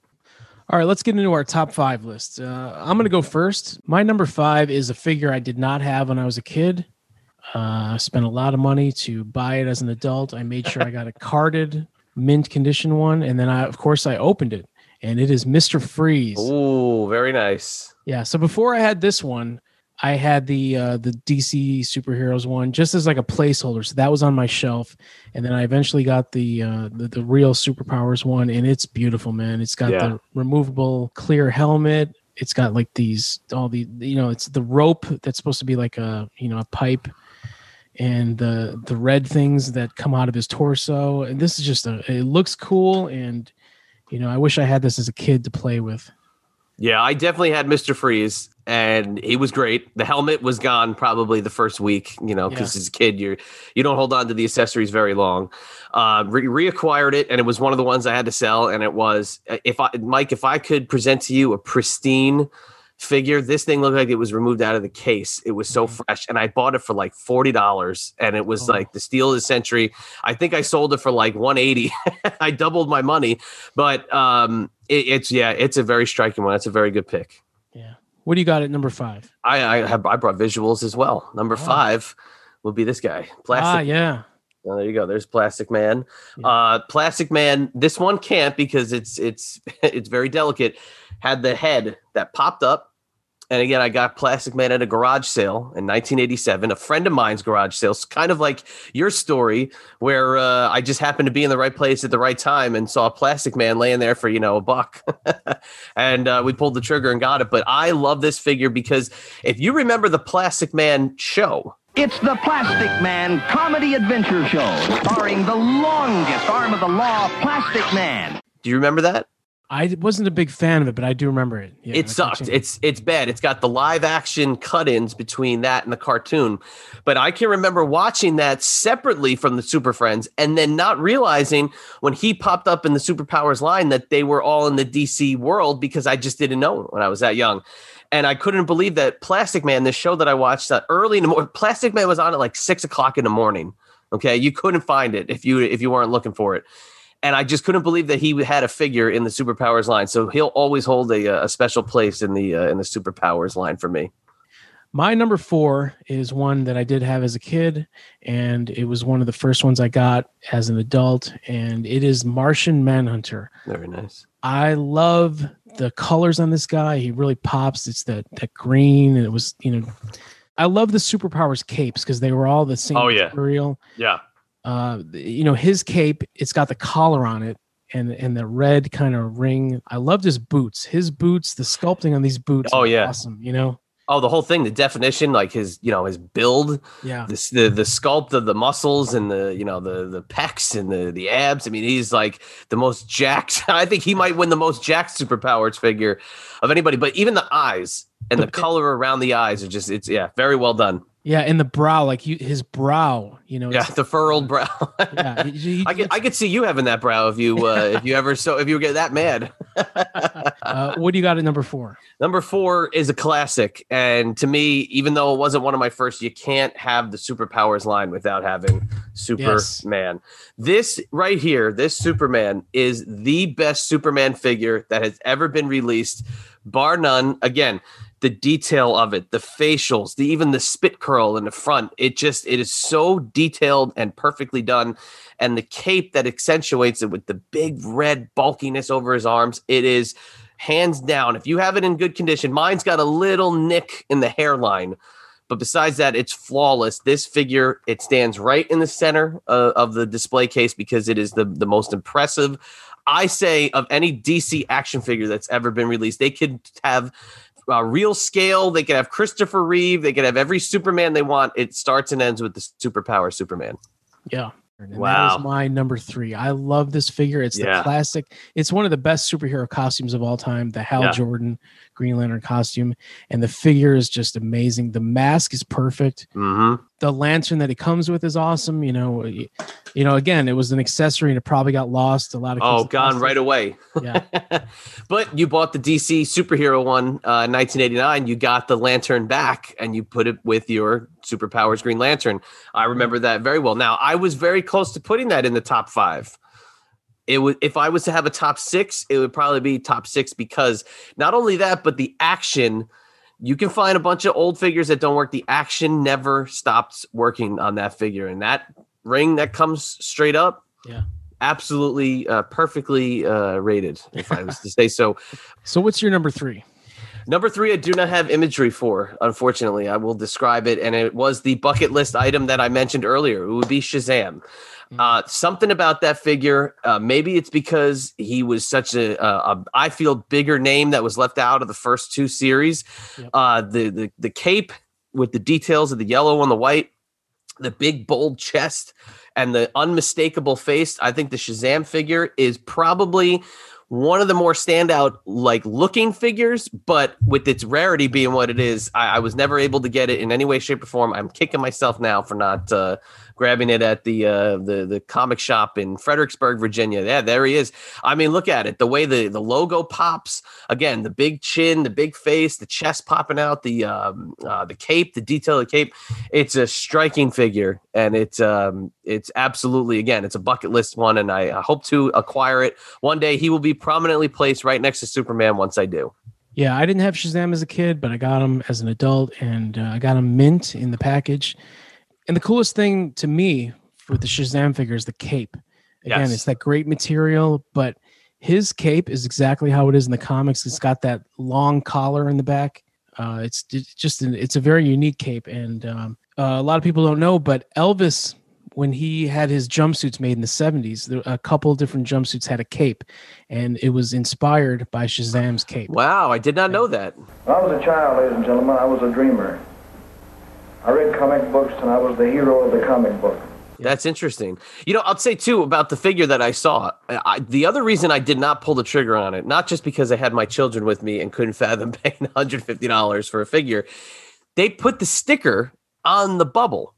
All right, let's get into our top five list. Uh, I'm going to go first. My number five is a figure I did not have when I was a kid. Uh, spent a lot of money to buy it as an adult. I made sure I got a carded, mint condition one, and then I, of course, I opened it, and it is Mister Freeze. Ooh, very nice. Yeah. So before I had this one, I had the uh, the DC superheroes one just as like a placeholder. So that was on my shelf, and then I eventually got the uh, the, the real superpowers one, and it's beautiful, man. It's got Yeah. the removable clear helmet. It's got like these all the you know it's the rope that's supposed to be like a you know a pipe, and the the red things that come out of his torso. And this is just a it looks cool, and you know I wish I had this as a kid to play with. Yeah, I definitely had Mr. Freeze and he was great. The helmet was gone probably the first week, you know, because Yeah. as a kid, you're you don't hold on to the accessories very long. Uh, re- reacquired it, and it was one of the ones I had to sell. And it was if I, Mike, if I could present to you a pristine figure, this thing looked like it was removed out of the case. It was so fresh, and I bought it for like forty dollars, and it was Oh. like the steal of the century. I think I sold it for like one eighty. I doubled my money, but um, it, it's yeah, it's a very striking one. It's a very good pick. Yeah. What do you got at number five? I I have I brought visuals as well. Number five will be this guy, Ah, Plastic. yeah. Oh, there you go. There's Plastic Man. Yeah. Uh, Plastic Man. This one can't because it's it's it's very delicate. Had the head that popped up, and again, I got Plastic Man at a garage sale in 1987. A friend of mine's garage sale. It's kind of like your story, where uh, I just happened to be in the right place at the right time and saw Plastic Man laying there for you know a buck, and uh, we pulled the trigger and got it. But I love this figure because if you remember the Plastic Man show, It's the Plastic Man Comedy Adventure Show, starring the longest arm of the law, Plastic Man. do you remember that? I wasn't a big fan of it, but I do remember it. Yeah, it sucked. It's it's bad. It's got the live action cut-ins between that and the cartoon. But I can remember watching that separately from the Super Friends and then not realizing when he popped up in the Superpowers line that they were all in the DC world because I just didn't know when I was that young. And I couldn't believe that Plastic Man, this show that I watched uh, early in the morning, Plastic Man was on at like six o'clock in the morning. Okay, you couldn't find it if you if you weren't looking for it and I just couldn't believe that he had a figure in the superpowers line. So he'll always hold a, a special place in the uh, in the superpowers line for me. My number four is one that I did have as a kid, and it was one of the first ones I got as an adult, and it is Martian Manhunter. Very nice. I love the colors on this guy. He really pops. It's that that green, and it was you know, I love the superpowers capes because they were all the same Oh, yeah. material. Yeah. Uh, you know, his cape, it's got the collar on it. And, and the red kind of ring. I loved his boots. His boots, the sculpting on these boots. Oh, yeah. awesome. You know, Oh, the whole thing, the definition, like his, you know, his build, Yeah. this, the the sculpt of the muscles and the, you know, the the pecs and the the abs. I mean, he's like the most jacked. I think he might win the most jacked superpowers figure of anybody. But even the eyes and the color around the eyes are just, it's yeah, very well done. Yeah. And the brow, like you, his brow. You know, Yeah, the furrowed brow. yeah. he- he I could I could see you having that brow if you uh, if you ever so if you get that mad. uh, what do you got at number four? Number four is a classic, and to me, even though it wasn't one of my first, you can't have the superpowers line without having Superman. This right here, this Superman is the best Superman figure that has ever been released, bar none. Again, the detail of it, the facials, the even the spit curl in the front, it just it is so detailed and perfectly done. And the cape that accentuates it with the big red bulkiness over his arms, it is hands down. If you have it in good condition, mine's got a little nick in the hairline, but besides that, it's flawless. This figure it stands right in the center of the display case because it is the the most impressive. I say of any DC action figure that's ever been released, they could have uh, real scale. They could have Christopher Reeve. They could have every Superman they want. It starts and ends with the superpower Superman. Yeah. And Wow. is my number three. I love this figure. It's Yeah. the classic. It's one of the best superhero costumes of all time. The Hal Yeah. Jordan Green Lantern costume, and the figure is just amazing. The mask is perfect. Mm-hmm. The lantern that it comes with is awesome. You know, you know. Again, it was an accessory and it probably got lost. A lot of Oh, gone it. right away. Yeah. but you bought the DC superhero one uh, in 1989. You got the lantern back and you put it with your superpowers Green Lantern. I remember that very well. Now, I was very close to putting that in the top five. It would if I was to have a top six, it would probably be top six because not only that, but the action. You can find a bunch of old figures that don't work. The action never stops working on that figure, and that ring that comes straight up, Yeah. absolutely uh, perfectly uh, rated, if I was to say so. So, what's your number three? Number three, I do not have imagery for, unfortunately. I will describe it, and it was the bucket list item that I mentioned earlier. It would be Shazam. Uh, something about that figure. Uh, maybe it's because he was such a, a, a, I feel, bigger name that was left out of the first two series. Uh, the, the the cape with the details of the yellow and the white, the big bold chest, and the unmistakable face. I think the Shazam figure is probably one of the more standout like looking figures, but with its rarity being what it is, I, I was never able to get it in any way, shape, or form. I'm kicking myself now for not uh, grabbing it at the uh, the the comic shop in Fredericksburg, Virginia. Yeah, there he is. I mean, look at it. The way the the logo pops again, the big chin, the big face, the chest popping out, the um, uh, the cape, the detail of the cape. It's a striking figure, and it's um, it's absolutely again, it's a bucket list one, and I, I hope to acquire it one day. He will be prominently placed right next to Superman once I do. Yeah, I didn't have Shazam as a kid, but I got him as an adult, and uh, I got him mint in the package. And the coolest thing to me with the Shazam figure is the cape. Again, Yes. it's that great material, but his cape is exactly how it is in the comics. It's got that long collar in the back. Uh, it's, it's just an, it's a very unique cape, and um, uh, a lot of people don't know, but Elvis. When he had his jumpsuits made in the 70s, there, a couple different jumpsuits had a cape, and it was inspired by Shazam's cape. Wow, I did not know that. When I was a child, ladies and gentlemen, I was a dreamer. I read comic books and I was the hero of the comic book. That's interesting. You know, I'll say too about the figure that I saw. I, the other reason I did not pull the trigger on it, not just because I had my children with me and couldn't fathom paying $150 for a figure, they put the sticker on the bubble.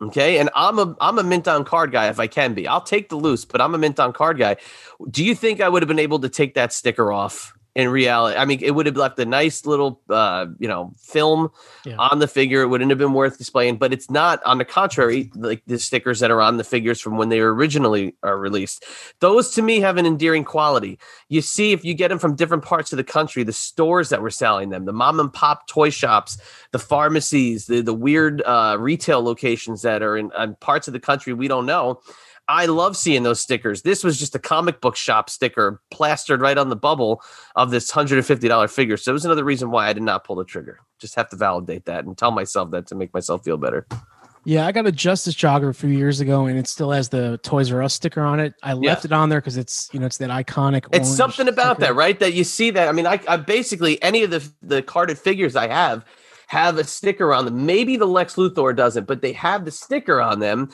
Okay, and I'm a I'm a mint on card guy if I can be. I'll take the loose, but I'm a mint on card guy. Do you think I would have been able to take that sticker off in reality? I mean, it would have left a nice little uh, you know film Yeah. on the figure. It wouldn't have been worth displaying, but it's not. On the contrary, like the stickers that are on the figures from when they were originally are released, those to me have an endearing quality. You see, if you get them from different parts of the country, the stores that were selling them, the mom and pop toy shops, the pharmacies, the the weird uh, retail locations that are in, in parts of the country we don't know. I love seeing those stickers. This was just a comic book shop sticker plastered right on the bubble of this hundred and fifty dollar figure. So it was another reason why I did not pull the trigger. Just have to validate that and tell myself that to make myself feel better. Yeah, I got a Justice Jogger a few years ago, and it still has the Toys R Us sticker on it. I left it on there because it's you know it's that iconic. It's something about sticker. that, right? That you see that. I mean, I, I basically any of the the carded figures I have have a sticker on them. Maybe the Lex Luthor doesn't, but they have the sticker on them,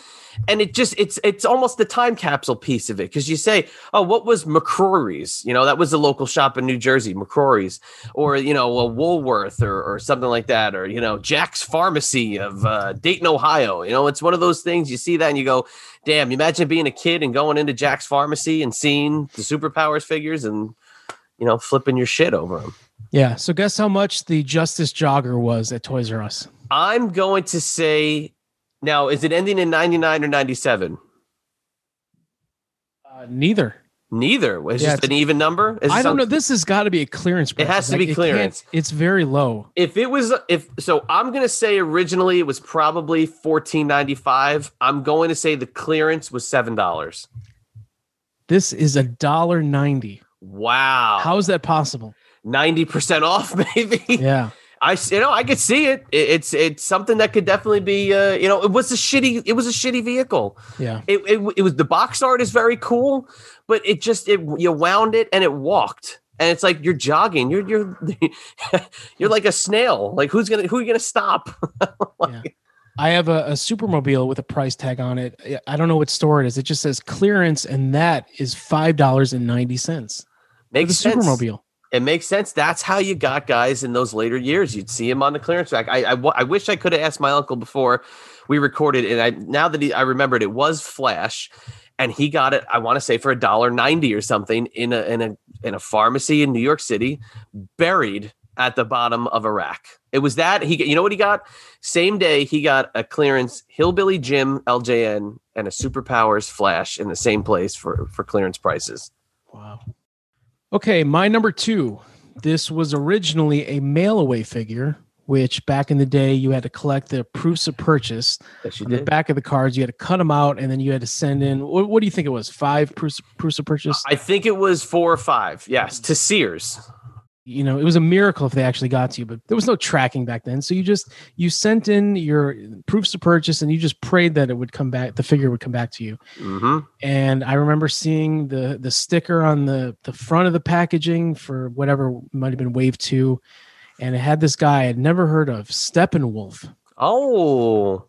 and it just it's it's almost the time capsule piece of it because you say, oh, what was McCrory's? You know, that was a local shop in New Jersey, McCrory's, or you know, a Woolworth or or something like that, or you know, Jack's Pharmacy of uh, Dayton, Ohio. You know, it's one of those things you see that and you go. Damn, you imagine being a kid and going into Jack's Pharmacy and seeing the superpowers figures and you know, flipping your shit over them. Yeah. So guess how much the Justice Jogger was at Toys R Us? I'm going to say now, is it ending in 99 or 97? Uh, neither. Neither. Was Yeah, an even number? Is I don't know. This has got to be a clearance. Price. It has to be clearance. It's very low. If it was if so I'm going to say originally it was probably 14.95. I'm going to say the clearance was $7. This is a dollar ninety. Wow. How is that possible? 90% off maybe. Yeah. I you know I could see it. It- It's it's something that could definitely be uh, you know it was a shitty it was a shitty vehicle. Yeah. It, it it was the box art is very cool, but it just it you wound it and it walked. And it's like you're jogging. You're you're you're like a snail. Like who's gonna who are you gonna stop? I have a, a supermobile with a price tag on it. I don't know what store it is. It just says clearance, and that is five dollars and ninety cents. Makes the sense. supermobile. It makes sense. That's how you got guys in those later years. You'd see him on the clearance rack. I I, I wish I could have asked my uncle before we recorded, and I now that he, I remembered it was Flash, and he got it. I want to say for a dollar ninety or something in a in a in a pharmacy in New York City, buried at the bottom of a rack. It was that he. You know what he got? Same day he got a clearance Hillbilly Jim LJN and a Superpowers Flash in the same place for for clearance prices. Okay, my number two. This was originally a mail away figure, which back in the day you had to collect the proofs of purchase. Yes, you On the back of the cards, you had to cut them out, and then you had to send in. What, what do you think it was? Five proofs, proofs of purchase. I think it was four or five. Yes, to Sears. You know it was a miracle if they actually got to you but there was no tracking back then. So you just you sent in your proofs of purchase and you just prayed that it would come back the figure would come back to you. Mm-hmm. and i remember seeing the the sticker on the the front of the packaging for whatever might have been wave two. And it had this guy i'd never heard of steppenwolf. Oh,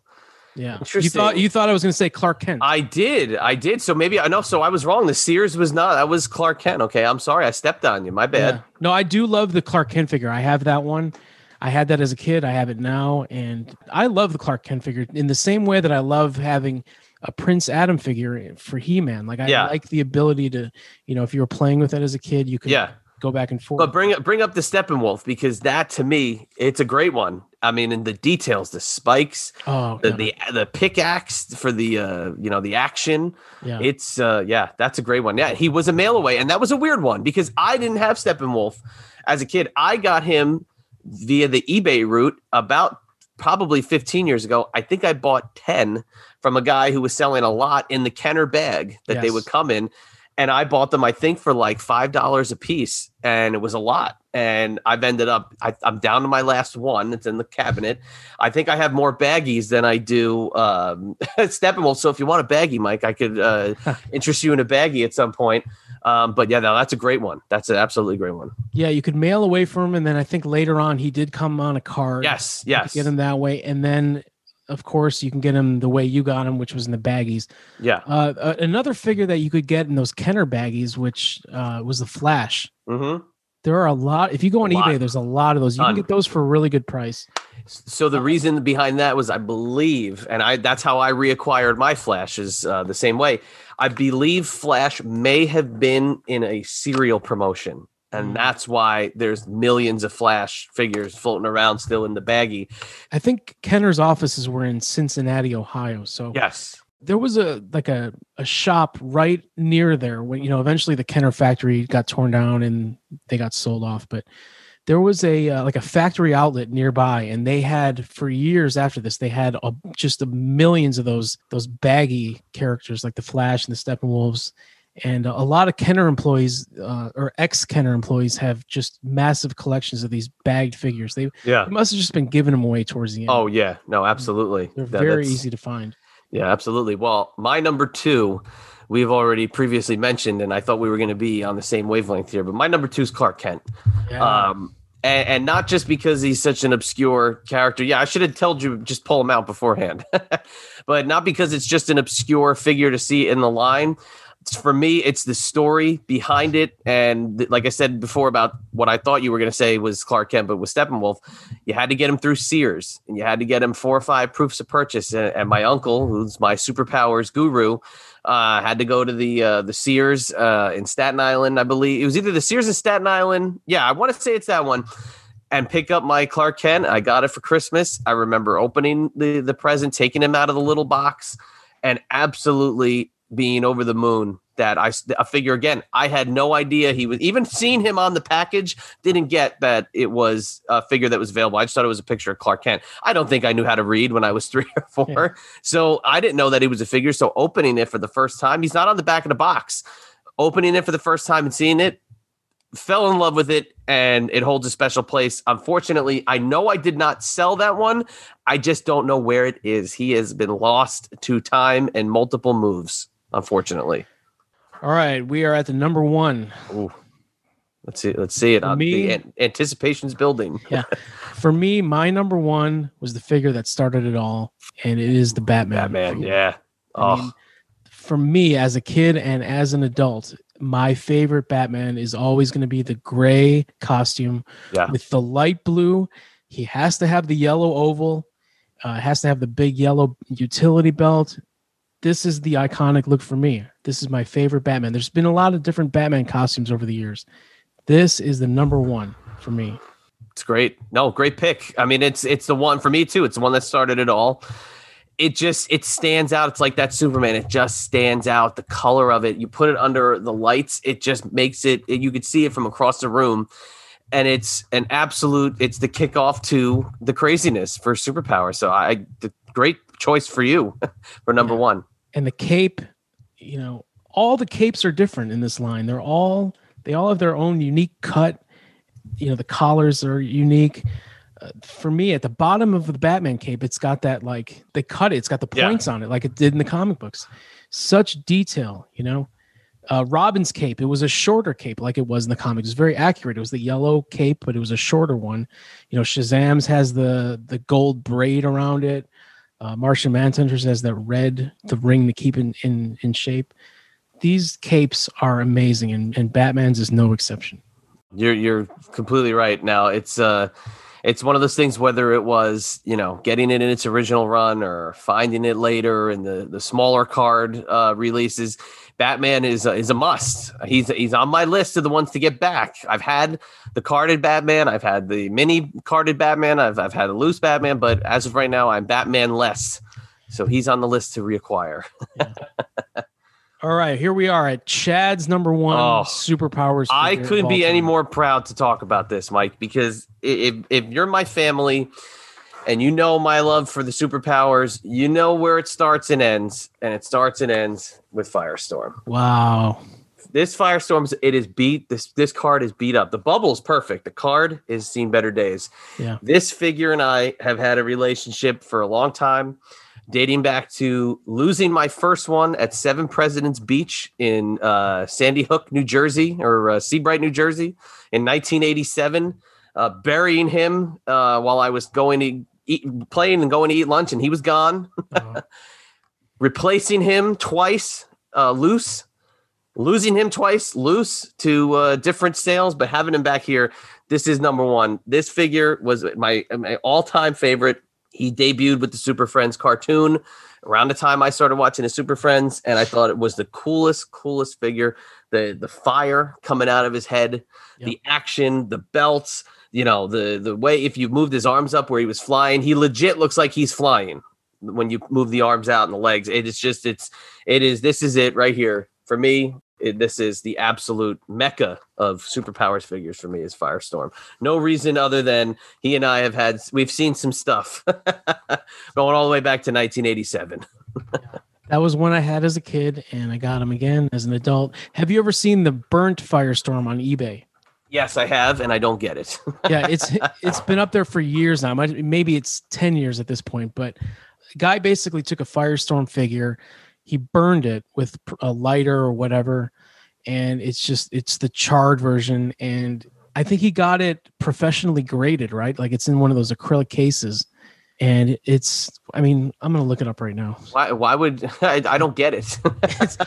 yeah you thought you thought i was going to say clark kent I did. I did. So maybe I know. So I was wrong. The Sears was not. That was Clark Kent. Okay, I'm sorry. I stepped on you. My bad. Yeah. No, I do love the Clark Kent figure. I have that one. I had that as a kid. I have it now, and I love the Clark Kent figure in the same way that I love having a Prince Adam figure for He Man. Like I Yeah. like the ability to, you know, if you were playing with it as a kid, you could Yeah. Go back and forth. But bring up bring up the Steppenwolf because that to me it's a great one. I mean, in the details, the spikes, oh, the the, the pickaxe for the uh you know the action. Yeah. It's uh yeah, that's a great one. Yeah, he was a mail away, and that was a weird one because I didn't have Steppenwolf as a kid. I got him via the eBay route about probably 15 years ago. I think I bought 10 from a guy who was selling a lot in the Kenner bag that they would come in. And I bought them, I think, for like five dollars a piece, and it was a lot. And I've ended up, I, I'm down to my last one. It's in the cabinet. I think I have more baggies than I do um, Steppenwolf. So if you want a baggie, Mike, I could uh, interest you in a baggie at some point. Um, but yeah, no, that's a great one. That's an absolutely great one. yeah, you could mail away from him, and then I think later on he did come on a card. Yes, yes. get him that way, and then of course you can get him the way you got him, which was in the baggies. Yeah. Uh, uh, another figure that you could get in those Kenner baggies, which uh, was the Flash. Mm-hmm. There are a lot. If you go on A lot. eBay, there's a lot of those. You can get those for a really good price. So the reason behind that was, I believe, and I that's how I reacquired my flashes uh, the same way. I believe Flash may have been in a cereal promotion, and that's why there's millions of Flash figures floating around still in the baggie. I think Kenner's offices were in Cincinnati, Ohio. So Yes, there was a like a, a shop right near there when you know eventually the Kenner factory got torn down and they got sold off. But there was a uh, like a factory outlet nearby and they had for years after this they had a, just a millions of those those baggy characters like the flash and the steppenwolves and a lot of kenner employees uh, or ex kenner employees have just massive collections of these bagged figures they, Yeah. they must have just been giving them away towards the end Oh yeah, no, absolutely. they're That- very easy to find Yeah, absolutely. Well, my number two, we've already previously mentioned, and I thought we were going to be on the same wavelength here, but my number two is Clark Kent. Um, and, and not just because he's such an obscure character. Yeah, I should have told you just pull him out beforehand, but not because it's just an obscure figure to see in the line. For me, it's the story behind it, and like I said before about what I thought you were going to say was Clark Kent, but with Steppenwolf, you had to get him through Sears, and you had to get him four or five proofs of purchase. And, and my uncle, who's my superpowers guru, uh, had to go to the uh, the Sears uh, in Staten Island, I believe. It was either the Sears in Staten Island. Yeah, I want to say it's that one. And pick up my Clark Kent. I got it for Christmas. I remember opening the the present, taking him out of the little box, and absolutely being over the moon that I a figure again. I had no idea he was even seeing him on the package. Didn't get that it was a figure that was available. I just thought it was a picture of Clark Kent. I don't think I knew how to read when I was three or four, so I didn't know that he was a figure. So opening it for the first time, he's not on the back of the box. Opening it for the first time and seeing it, fell in love with it and it holds a special place. Unfortunately, I know I did not sell that one. I just don't know where it is. He has been lost to time and multiple moves, unfortunately. all right we are at the number one Ooh. Let's see. Let's see it. For me- the an- anticipation's building. yeah for me my number one was the figure that started it all and it is the batman Batman. Yeah. I Oh, mean, for me as a kid and as an adult, my favorite Batman is always going to be the gray costume Yeah. with the light blue. He has to have the yellow oval, uh, has to have the big yellow utility belt. This is the iconic look for me. This is my favorite Batman. There's been a lot of different Batman costumes over the years. This is the number one for me. It's great. No, great pick. I mean, it's it's the one for me too. It's the one that started it all. It just it stands out. It's like that Superman. It just stands out. The color of it. You put it under the lights. It just makes it. You could see it from across the room, and it's an absolute. It's the kickoff to the craziness for superpower. So I, the great choice for you for number one. And the cape you know all the capes are different in this line. They're all they all have their own unique cut. You know the collars are unique. Uh, for me at the bottom of the batman cape it's got that like they cut it. It's got the Yeah. points on it like it did in the comic books. Such detail you know? Uh, robin's cape it was a shorter cape like it was in the comics. It was very accurate. It was the yellow cape but it was a shorter one. You know shazam's has the the gold braid around it uh, Martian Manhunter's has that red, the ring to keep in, in, in shape. These capes are amazing, and, and Batman's is no exception. You're you're completely right. Now it's uh it's one of those things whether it was, you know, getting it in its original run or finding it later in the the smaller card uh releases, Batman is a, is a must. He's he's on my list of the ones to get back. I've had the carded Batman, I've had the mini carded Batman, I've I've had a loose Batman, but as of right now I'm Batman less. So he's on the list to reacquire. All right, here we are at Chad's number one Oh, superpowers. I couldn't be any more proud to talk about this, Mike, because if if you're my family and you know my love for the superpowers, you know where it starts and ends, and it starts and ends with Firestorm. Wow. This Firestorm, it is beat. This this card is beat up. The bubble's perfect. The card has seen better days. Yeah. This figure and I have had a relationship for a long time, dating back to losing my first one at Seven Presidents Beach in uh, Sandy Hook, New Jersey, or uh, Sea Bright, New Jersey, in 1987. Uh, burying him uh, while I was going to eat, playing and going to eat lunch, and he was gone. Replacing him twice, uh, loose losing him twice loose to uh, different sales, but having him back here, this is number one. This figure was my, my all time favorite. He debuted with the Super Friends cartoon around the time I started watching the Super Friends, and I thought it was the coolest, coolest figure. The the fire coming out of his head, the action, the belts, you know, the the way if you moved his arms up where he was flying, he legit looks like he's flying when you move the arms out and the legs. It is just it's it is this is it right here for me. it, this is the absolute mecca of superpowers figures for me is Firestorm. No reason other than he and I have had we've seen some stuff going all the way back to 1987. That was one I had as a kid, and I got him again as an adult. Have you ever seen the burnt Firestorm on eBay? Yes, I have, and I don't get it. yeah, it's it's been up there for years now. Maybe it's ten years at this point. But guy basically took a Firestorm figure, he burned it with a lighter or whatever, and it's just it's the charred version. And I think he got it professionally graded, right? Like it's in one of those acrylic cases, and it's. I mean, I'm gonna look it up right now. why? Why would I, I don't get it?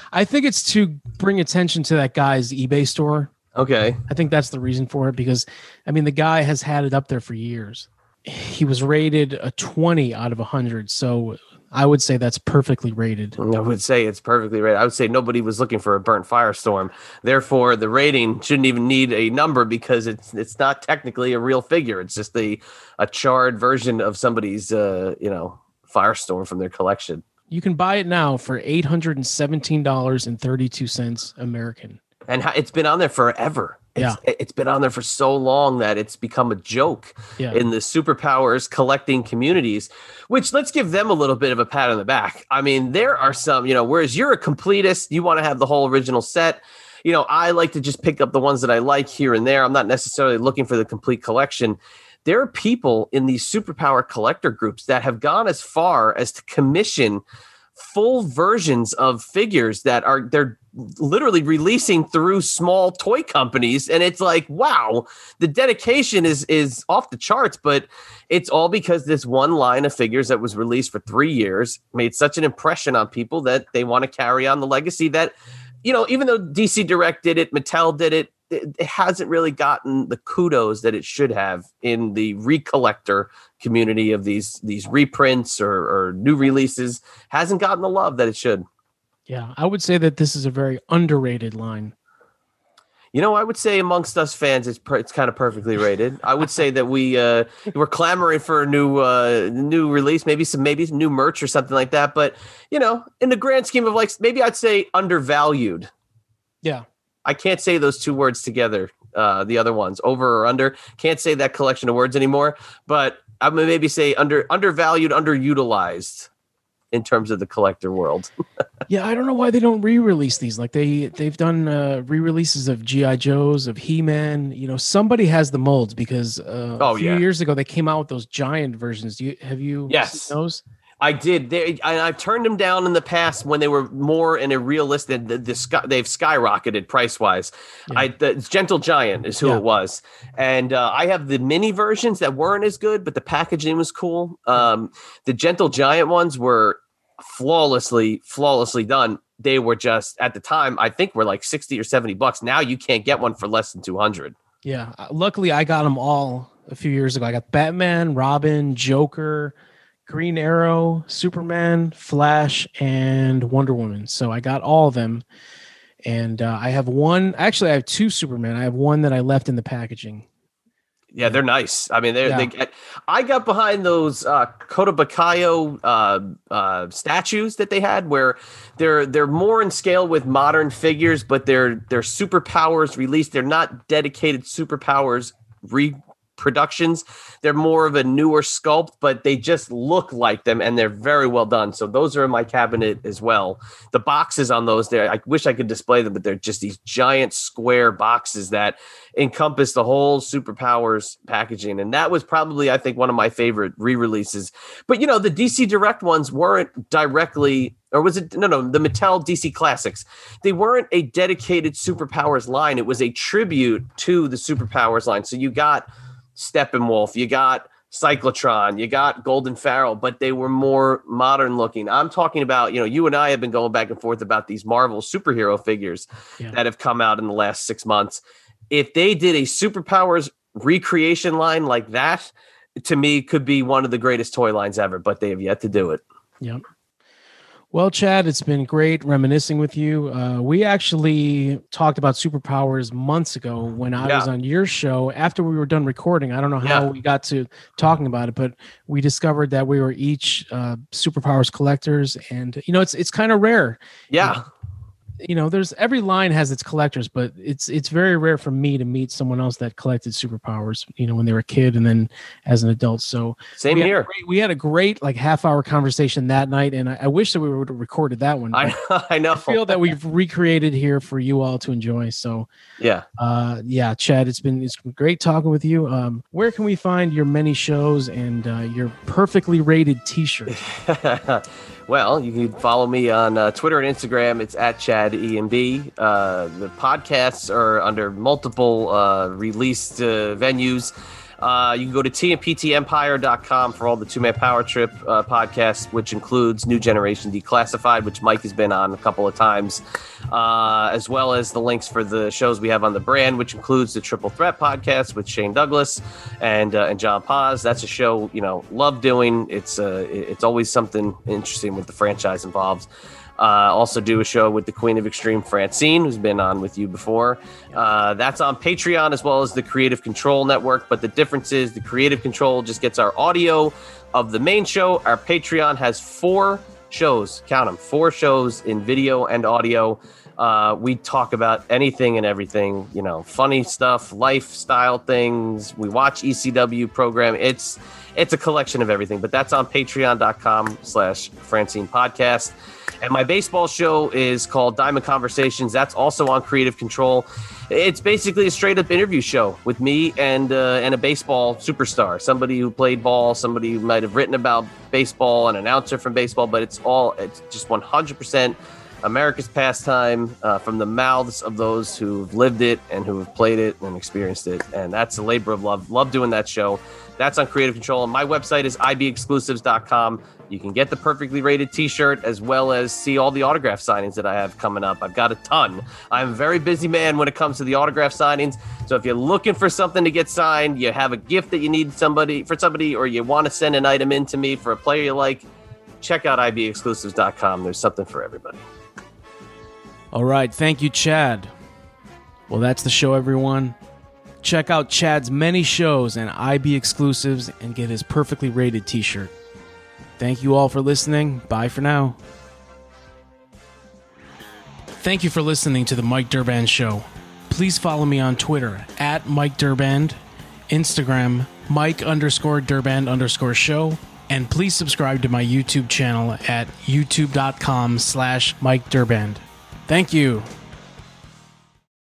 I think it's to bring attention to that guy's eBay store. Okay. I think that's the reason for it because I mean the guy has had it up there for years. He was rated a 20 out of 100, so I would say that's perfectly rated. I would say it's perfectly rated. I would say nobody was looking for a burnt firestorm. Therefore, the rating shouldn't even need a number because it's it's not technically a real figure. It's just a a charred version of somebody's uh, you know firestorm from their collection. You can buy it now for $817.32 American. And it's been on there forever. It's, it's been on there for so long that it's become a joke Yeah. in the superpowers collecting communities, which let's give them a little bit of a pat on the back. I mean, there are some, you know, whereas you're a completist, you want to have the whole original set. You know, I like to just pick up the ones that I like here and there. I'm not necessarily looking for the complete collection. There are people in these superpower collector groups that have gone as far as to commission full versions of figures that are they're literally releasing through small toy companies and it's like wow the dedication is is off the charts but it's all because this one line of figures that was released for 3 years made such an impression on people that they want to carry on the legacy that you know even though DC Direct did it Mattel did it it hasn't really gotten the kudos that it should have in the recollector community of these these reprints or, or new releases. Hasn't gotten the love that it should Yeah, I would say that this is a very underrated line. You know, I would say amongst us fans, it's per- it's kind of perfectly rated. I would say that we uh, we're clamoring for a new uh, new release, maybe some maybe some new merch or something like that. But you know, in the grand scheme of like, maybe I'd say undervalued. Yeah. I can't say those two words together. Uh, the other ones, over or under, can't say that collection of words anymore. But I would maybe say under undervalued, underutilized in terms of the collector world. Yeah, I don't know why they don't re-release these. Like they they've done uh, re-releases of GI Joes, of He-Man. You know, somebody has the molds because uh, Oh, a few yeah. years ago they came out with those giant versions. Do you have you Yes. seen those? I did. They, I, I've turned them down in the past when they were more in a realistic. The, the sky, they've skyrocketed price wise. I the Gentle Giant is who Yeah. it was, and uh, I have the mini versions that weren't as good, but the packaging was cool. Um, the Gentle Giant ones were flawlessly, flawlessly done. They were just at the time, I think, were like sixty or seventy bucks. Now you can't get one for less than two hundred. Yeah. Uh, Luckily, I got them all a few years ago. I got Batman, Robin, Joker, Green Arrow, Superman, Flash, and Wonder Woman. So I got all of them. And uh, I have one. Actually, I have two Superman. I have one that I left in the packaging. Yeah, they're nice. I mean, they're, Yeah. they get. I got behind those uh, uh, uh, statues that they had, where they're they're more in scale with modern figures, but they're they're superpowers released. They're not dedicated superpowers reproductions. They're more of a newer sculpt, but they just look like them, and they're very well done. So those are in my cabinet as well. The boxes on those, there, I wish I could display them, but they're just these giant square boxes that encompass the whole superpowers packaging and that was probably i think one of my favorite re-releases but you know the dc direct ones weren't directly or was it no no the mattel dc classics they weren't a dedicated superpowers line it was a tribute to the superpowers line so you got steppenwolf you got cyclotron you got golden pharaoh but they were more modern looking i'm talking about you know you and i have been going back and forth about these marvel superhero figures Yeah. that have come out in the last six months if they did a superpowers recreation line like that to me could be one of the greatest toy lines ever but they have yet to do it Yep. Well, Chad, it's been great reminiscing with you. Uh, we actually talked about superpowers months ago when I was on your show. After we were done recording, I don't know how Yeah. we got to talking about it, but we discovered that we were each uh, superpowers collectors, and you know, it's it's kind of rare. yeah you know, there's every line has its collectors, but it's it's very rare for me to meet someone else that collected superpowers. You know, when they were a kid and then as an adult. So Same we had here. great- we had a great like half hour conversation that night, and I, I wish that we would have recorded that one. I but I know. I feel that we've recreated here for you all to enjoy. So Yeah. uh yeah chad it's been it's been great talking with you um where can we find your many shows and uh your perfectly rated t-shirt well, you can follow me on uh, Twitter and Instagram. It's at Chad EMB. Uh, the podcasts are under multiple uh, released uh, venues. Uh, you can go to tmptempire.com for all the two man power trip uh, podcasts, which includes New Generation Declassified, which Mike has been on a couple of times, uh, as well as the links for the shows we have on the brand, which includes the Triple Threat podcast with Shane Douglas and and John Paz. That's a show you know love doing. It's it's always something interesting with the franchise involved. Uh, also do a show with the Queen of Extreme, Francine, who's been on with you before. Uh, that's on Patreon as well as the Creative Control Network. But the difference is the Creative Control just gets our audio of the main show. Our Patreon has four shows, count them, four shows in video and audio. Uh, we talk about anything and everything, you know, funny stuff, lifestyle things. We watch ECW program. It's it's a collection of everything, but that's on patreon.com slash Francine Podcast. And my baseball show is called Diamond Conversations. That's also on Creative Control. It's basically a straight up interview show with me and uh, and a baseball superstar, somebody who played ball, somebody who might have written about baseball, an announcer from baseball, but it's all it's just 100% America's pastime uh, from the mouths of those who've lived it and who have played it and experienced it. And that's a labor of love. Love doing that show. That's on Creative Control. And my website is ibexclusives.com. You can get the perfectly rated t shirt as well as see all the autograph signings that I have coming up. I've got a ton. I'm a very busy man when it comes to the autograph signings. So if you're looking for something to get signed, you have a gift that you need somebody for somebody, or you want to send an item in to me for a player you like, check out ibexclusives.com. There's something for everybody. All right thank you chad. Well that's the show everyone. Check out chad's many shows and ib exclusives and get his perfectly rated t-shirt. Thank you all for listening. Bye for now. Thank you for listening to the Mike Durband Show. Please follow me on Twitter at Mike Durband, Instagram Mike underscore Durband underscore show, and please subscribe to my YouTube channel at youtube.com slash Mike Durband. Thank you.